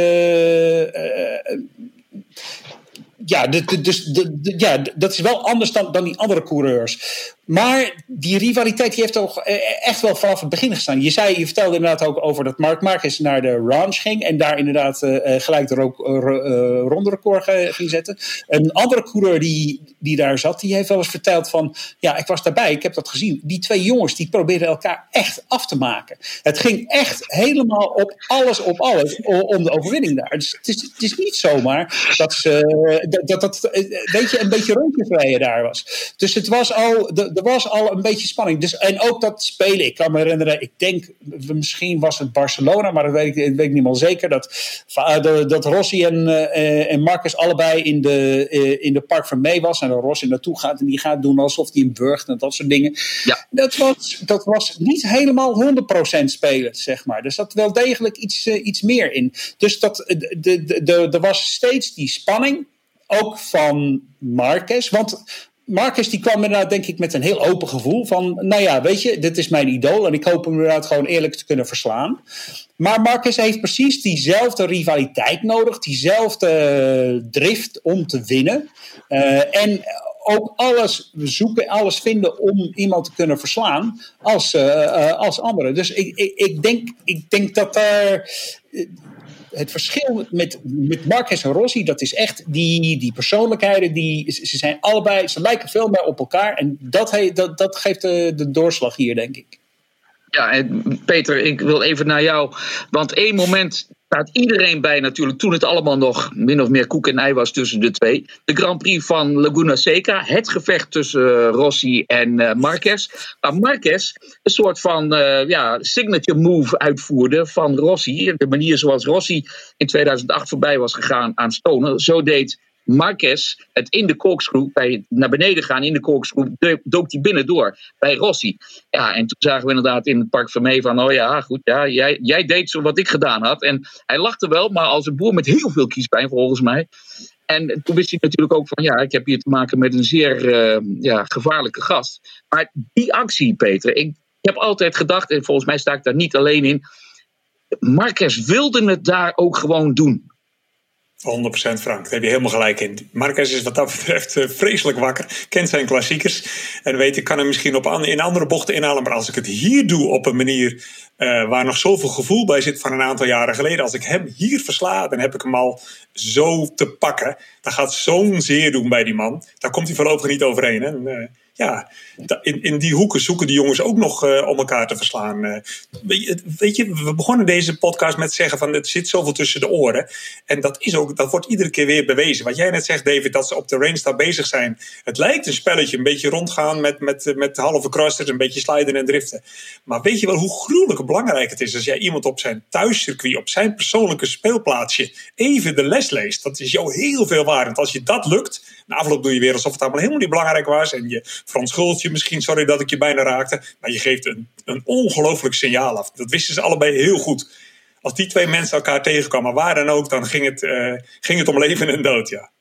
ja, dus ja, dat is wel anders dan, dan die andere coureurs. Maar die rivaliteit die heeft toch eh, echt wel vanaf het begin gestaan. Je, zei, je vertelde inderdaad ook over dat Mark Marquez naar de ranch ging. En daar inderdaad uh, gelijk de ook, uh, ging zetten. Een andere coureur die, die daar zat, die heeft wel eens verteld van... Ja, ik was daarbij, ik heb dat gezien. Die twee jongens, die probeerden elkaar echt af te maken. Het ging echt helemaal op alles op alles om de overwinning daar. Dus het is, het is niet zomaar dat ze... Dat, dat, weet je, een beetje rondje daar was. Dus het was al... De, er was al een beetje spanning. Dus, en ook dat spelen. Ik kan me herinneren, ik denk, misschien was het Barcelona, maar dat weet ik, weet ik niet meer zeker. Dat, dat Rossi en, uh, en Marcus allebei in de, uh, in de Park van Mee was. En dan Rossi naartoe gaat en die gaat doen alsof hij hem burgt en dat soort dingen. Ja. Dat, was, dat was niet helemaal 100% spelen, zeg maar. Er zat wel degelijk iets, uh, iets meer in. Dus dat, de, de, de, er was steeds die spanning ook van Marquez. Want Marcus die kwam inderdaad denk ik met een heel open gevoel van, nou ja, weet je, dit is mijn idool en ik hoop hem inderdaad gewoon eerlijk te kunnen verslaan. Maar Marcus heeft precies diezelfde rivaliteit nodig, diezelfde drift om te winnen. Uh, en ook alles zoeken, alles vinden om iemand te kunnen verslaan als, uh, als anderen. Dus ik, ik, ik, denk, ik denk dat daar het verschil met, met Marquez en Rossi, dat is echt die, die persoonlijkheden, die, ze zijn allebei, ze lijken veel meer op elkaar. En dat, dat, dat geeft de, de doorslag hier, denk ik. Ja, Peter, ik wil even naar jou. Want één moment staat iedereen bij natuurlijk toen het allemaal nog min of meer koek en ei was tussen de twee. De Grand Prix van Laguna Seca, het gevecht tussen uh, Rossi en uh, Marquez. Waar Marquez een soort van uh, ja, signature move uitvoerde van Rossi. De manier zoals Rossi in 2008 voorbij was gegaan aan Stoner, zo deed Marquez het in de corkscrew, bij naar beneden gaan in de corkscrew, dook hij binnendoor bij Rossi. Ja, en toen zagen we inderdaad in het park van mee van, oh ja, goed, ja, jij, jij deed zo wat ik gedaan had. En hij lachte wel, maar als een boer met heel veel kiespijn volgens mij. En toen wist hij natuurlijk ook van, ja, ik heb hier te maken met een zeer uh, ja, gevaarlijke gast. Maar die actie, Peter, ik, ik heb altijd gedacht, en volgens mij sta ik daar niet alleen in, Marquez wilde het daar ook gewoon doen. 100% Frank, daar heb je helemaal gelijk in. Marquez is wat dat betreft eh, vreselijk wakker, kent zijn klassiekers. En weet, ik kan hem misschien op in andere bochten inhalen. Maar als ik het hier doe op een manier uh, waar nog zoveel gevoel bij zit van een aantal jaren geleden. Als ik hem hier versla, dan heb ik hem al zo te pakken. Dan gaat zo'n zeer doen bij die man. Daar komt hij voorlopig niet overheen. Hè? En, uh, ja, in, in die hoeken zoeken die jongens ook nog uh, om elkaar te verslaan. Uh, weet, je, we begonnen deze podcast met zeggen van het zit zoveel tussen de oren. En dat, is ook, dat wordt iedere keer weer bewezen. Wat jij net zegt, David, dat ze op de range daar bezig zijn. Het lijkt een spelletje, een beetje rondgaan met, met, met halve crusters, een beetje sliden en driften. Maar weet je wel hoe gruwelijk belangrijk het is als jij iemand op zijn thuiscircuit, op zijn persoonlijke speelplaatsje, even de les leest? Dat is jou heel veel waard. Als je dat lukt, na afloop doe je weer alsof het allemaal helemaal niet belangrijk was. En je verontschuldigt je misschien, sorry dat ik je bijna raakte. Maar je geeft een, een ongelooflijk signaal af. Dat wisten ze allebei heel goed. Als die twee mensen elkaar tegenkwamen, waar dan ook, dan ging het, uh, ging het om leven en dood, ja.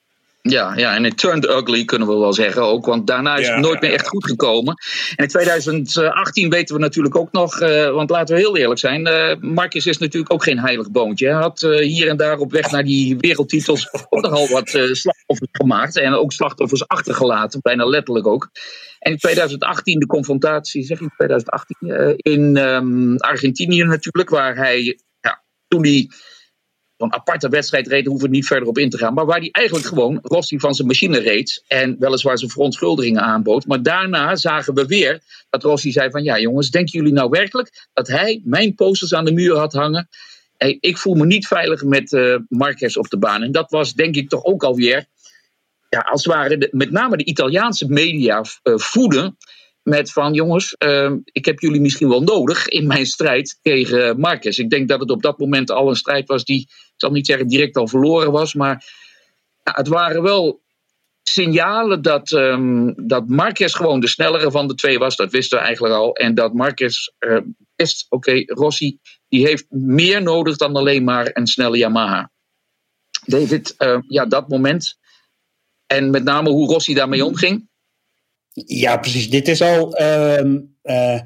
Ja, ja, en het turned ugly kunnen we wel zeggen ook. Want daarna is het nooit meer echt goed gekomen. En in 2018 weten we natuurlijk ook nog, uh, want laten we heel eerlijk zijn. Uh, Marcus is natuurlijk ook geen heilig boontje. Hij had uh, hier en daar op weg naar die wereldtitels ook nogal wat slachtoffers gemaakt. En ook slachtoffers achtergelaten, bijna letterlijk ook. En in 2018 de confrontatie, zeg ik 2018, in um, Argentinië natuurlijk, waar hij, ja, toen hij een aparte wedstrijd reed, hoeven we niet verder op in te gaan. Maar waar hij eigenlijk gewoon Rossi van zijn machine reed. En weliswaar zijn verontschuldigingen aanbood. Maar daarna zagen we weer dat Rossi zei van ja jongens, denken jullie nou werkelijk dat hij mijn posters aan de muur had hangen? Ik voel me niet veilig met uh, Marquez op de baan. En dat was denk ik toch ook alweer, ja, als het ware de, met name de Italiaanse media uh, voeden met van jongens, uh, ik heb jullie misschien wel nodig in mijn strijd tegen Marcus. Ik denk dat het op dat moment al een strijd was die, ik zal niet zeggen direct al verloren was, maar het waren wel signalen dat, um, dat Marquez gewoon de snellere van de twee was. Dat wisten we eigenlijk al. En dat Marquez uh, wist, oké, Rossi die heeft meer nodig dan alleen maar een snelle Yamaha. David, uh, ja, dat moment. En met name hoe Rossi daarmee omging. Ja, precies. Dit is al. Uh, uh,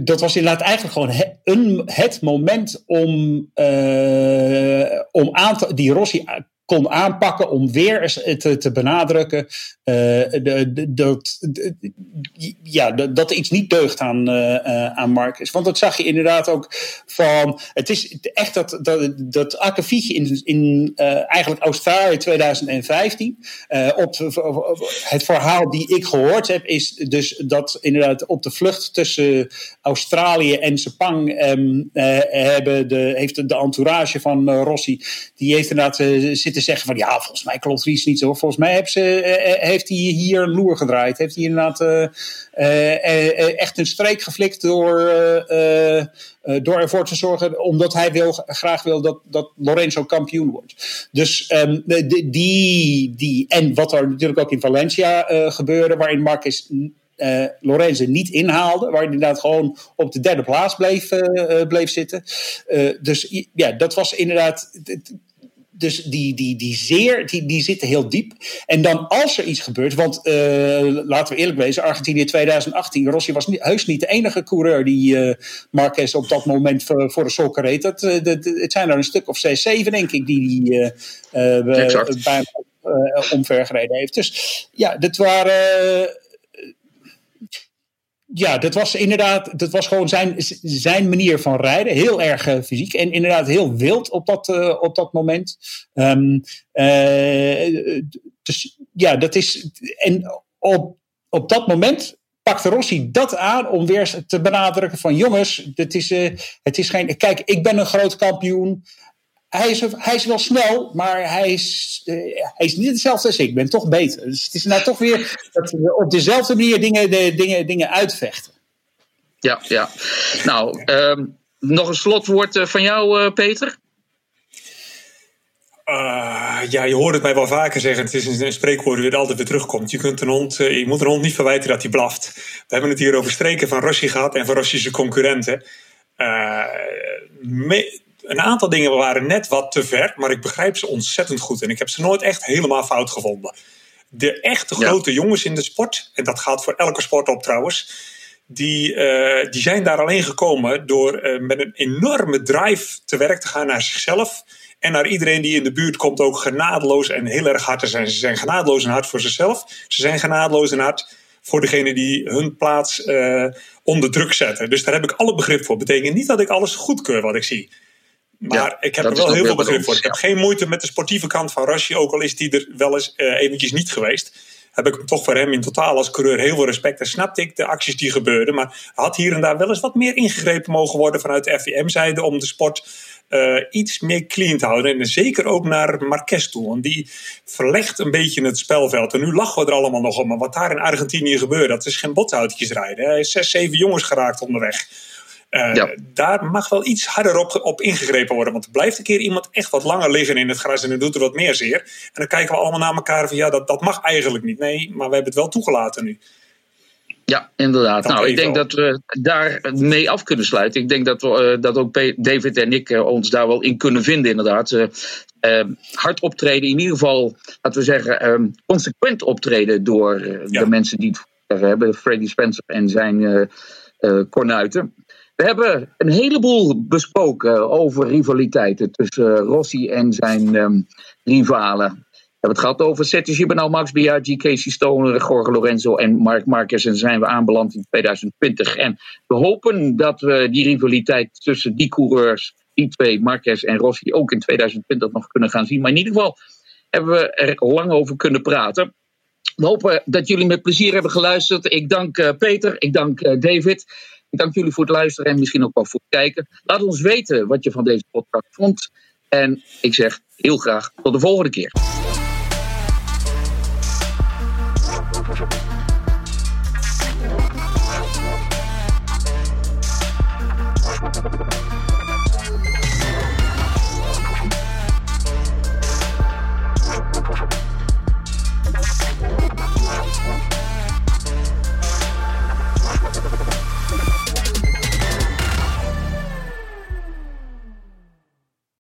dat was inderdaad eigenlijk gewoon een, het moment om, uh, om aan die Rossi kon aanpakken om weer te, te benadrukken uh, de, de, dat, ja, dat iets niet deugt aan, uh, aan Marcus. Want dat zag je inderdaad ook van. Het is echt dat, dat, dat in, in eigenlijk Australië 2015. op, het verhaal die ik gehoord heb, is dus dat inderdaad op de vlucht tussen Australië en Sepang um, hebben de, heeft de entourage van Rossi. Die heeft inderdaad zitten zeggen van ja, volgens mij klopt iets niet zo. Volgens mij hebben ze heeft hij hier een loer gedraaid. Heeft hij inderdaad uh, echt een streek geflikt door, door ervoor te zorgen, omdat hij wil, graag wil dat, dat Lorenzo kampioen wordt. Dus um, die, die, en wat er natuurlijk ook in Valencia gebeurde, waarin Marcus uh, Lorenzo niet inhaalde. Waar inderdaad gewoon op de derde plaats bleef, bleef zitten. Dus ja, dat was inderdaad dus die, die, die zeer, die, die zitten heel diep. En dan als er iets gebeurt, want uh, laten we eerlijk wezen, Argentinië 2018, Rossi was niet, heus niet de enige coureur die uh, Marquez op dat moment voor, voor de sokken reed. Dat, uh, dat, het zijn er een stuk of zes, zeven denk ik die die bij omver gereden heeft. Dus ja, dat waren ja, dat was inderdaad, dat was gewoon zijn, zijn manier van rijden. Heel erg uh, fysiek en inderdaad heel wild op dat, uh, op dat moment. Um, uh, dus ja, dat is. En op, op dat moment pakte Rossi dat aan om weer te benadrukken van jongens, het is, het is geen. Kijk, ik ben een groot kampioen hij is, hij is wel snel, maar hij is, uh, hij is niet hetzelfde als ik. Ik ben toch beter. Dus het is nou toch weer dat we op dezelfde manier dingen, de, dingen, dingen uitvechten. Ja, ja. Nou, um, nog een slotwoord van jou, uh, Peter? Uh, ja, je hoort het mij wel vaker zeggen. Het is een, spreekwoord dat altijd weer terugkomt. Je, kunt een hond, je moet een hond niet verwijten dat hij blaft. We hebben het hier over streken van Rossi gehad en van Rossi's concurrenten. Me, een aantal dingen waren net wat te ver, maar ik begrijp ze ontzettend goed. En ik heb ze nooit echt helemaal fout gevonden. De echte grote jongens in de sport, en dat gaat voor elke sport op trouwens, die, uh, die zijn daar alleen gekomen door uh, met een enorme drive te werk te gaan naar zichzelf. En naar iedereen die in de buurt komt ook genadeloos en heel erg hard te zijn. Ze zijn genadeloos en hard voor zichzelf. Ze zijn genadeloos en hard voor degene die hun plaats uh, onder druk zetten. Dus daar heb ik alle begrip voor. Betekent niet dat ik alles goedkeur wat ik zie. Maar ja, ik heb er wel heel veel begrip voor. Ik heb geen moeite met de sportieve kant van Rashi, ook al is die er wel eens uh, eventjes niet geweest. Heb ik toch voor hem in totaal als coureur heel veel respect. En snapte ik de acties die gebeurden. Maar had hier en daar wel eens wat meer ingegrepen mogen worden vanuit de FIM-zijde om de sport uh, iets meer clean te houden. En zeker ook naar Marquez toe. Want die verlegt een beetje het spelveld. En nu lachen we er allemaal nog om. Maar wat daar in Argentinië gebeurt, dat is geen bothoutjes rijden. Hij is zes, zeven jongens geraakt onderweg. Uh, ja. Daar mag wel iets harder op, op ingegrepen worden. Want er blijft een keer iemand echt wat langer liggen in het gras en dan doet er wat meer zeer. En dan kijken we allemaal naar elkaar van ja, dat, dat mag eigenlijk niet. Nee, maar we hebben het wel toegelaten nu. Ja, inderdaad. Dat nou, ik denk dat we daar mee af kunnen sluiten. Ik denk dat, we, uh, dat ook David en ik uh, ons daar wel in kunnen vinden, inderdaad. Uh, hard optreden, in ieder geval, laten we zeggen, um, consequent optreden door ja. de mensen die het hebben. Freddy Spencer en zijn kornuiten. We hebben een heleboel besproken over rivaliteiten tussen Rossi en zijn um, rivalen. We hebben het gehad over Sergio Bernal, Max Biaggi, Casey Stoner, Jorge Lorenzo en Mark Marquez. En zijn we aanbeland in 2020. En we hopen dat we die rivaliteit tussen die coureurs, die twee, Marquez en Rossi, ook in 2020 nog kunnen gaan zien. Maar in ieder geval hebben we er lang over kunnen praten. We hopen dat jullie met plezier hebben geluisterd. Ik dank uh, Peter, ik dank uh, David. Ik dank jullie voor het luisteren en misschien ook wel voor het kijken. Laat ons weten wat je van deze podcast vond. En ik zeg heel graag tot de volgende keer.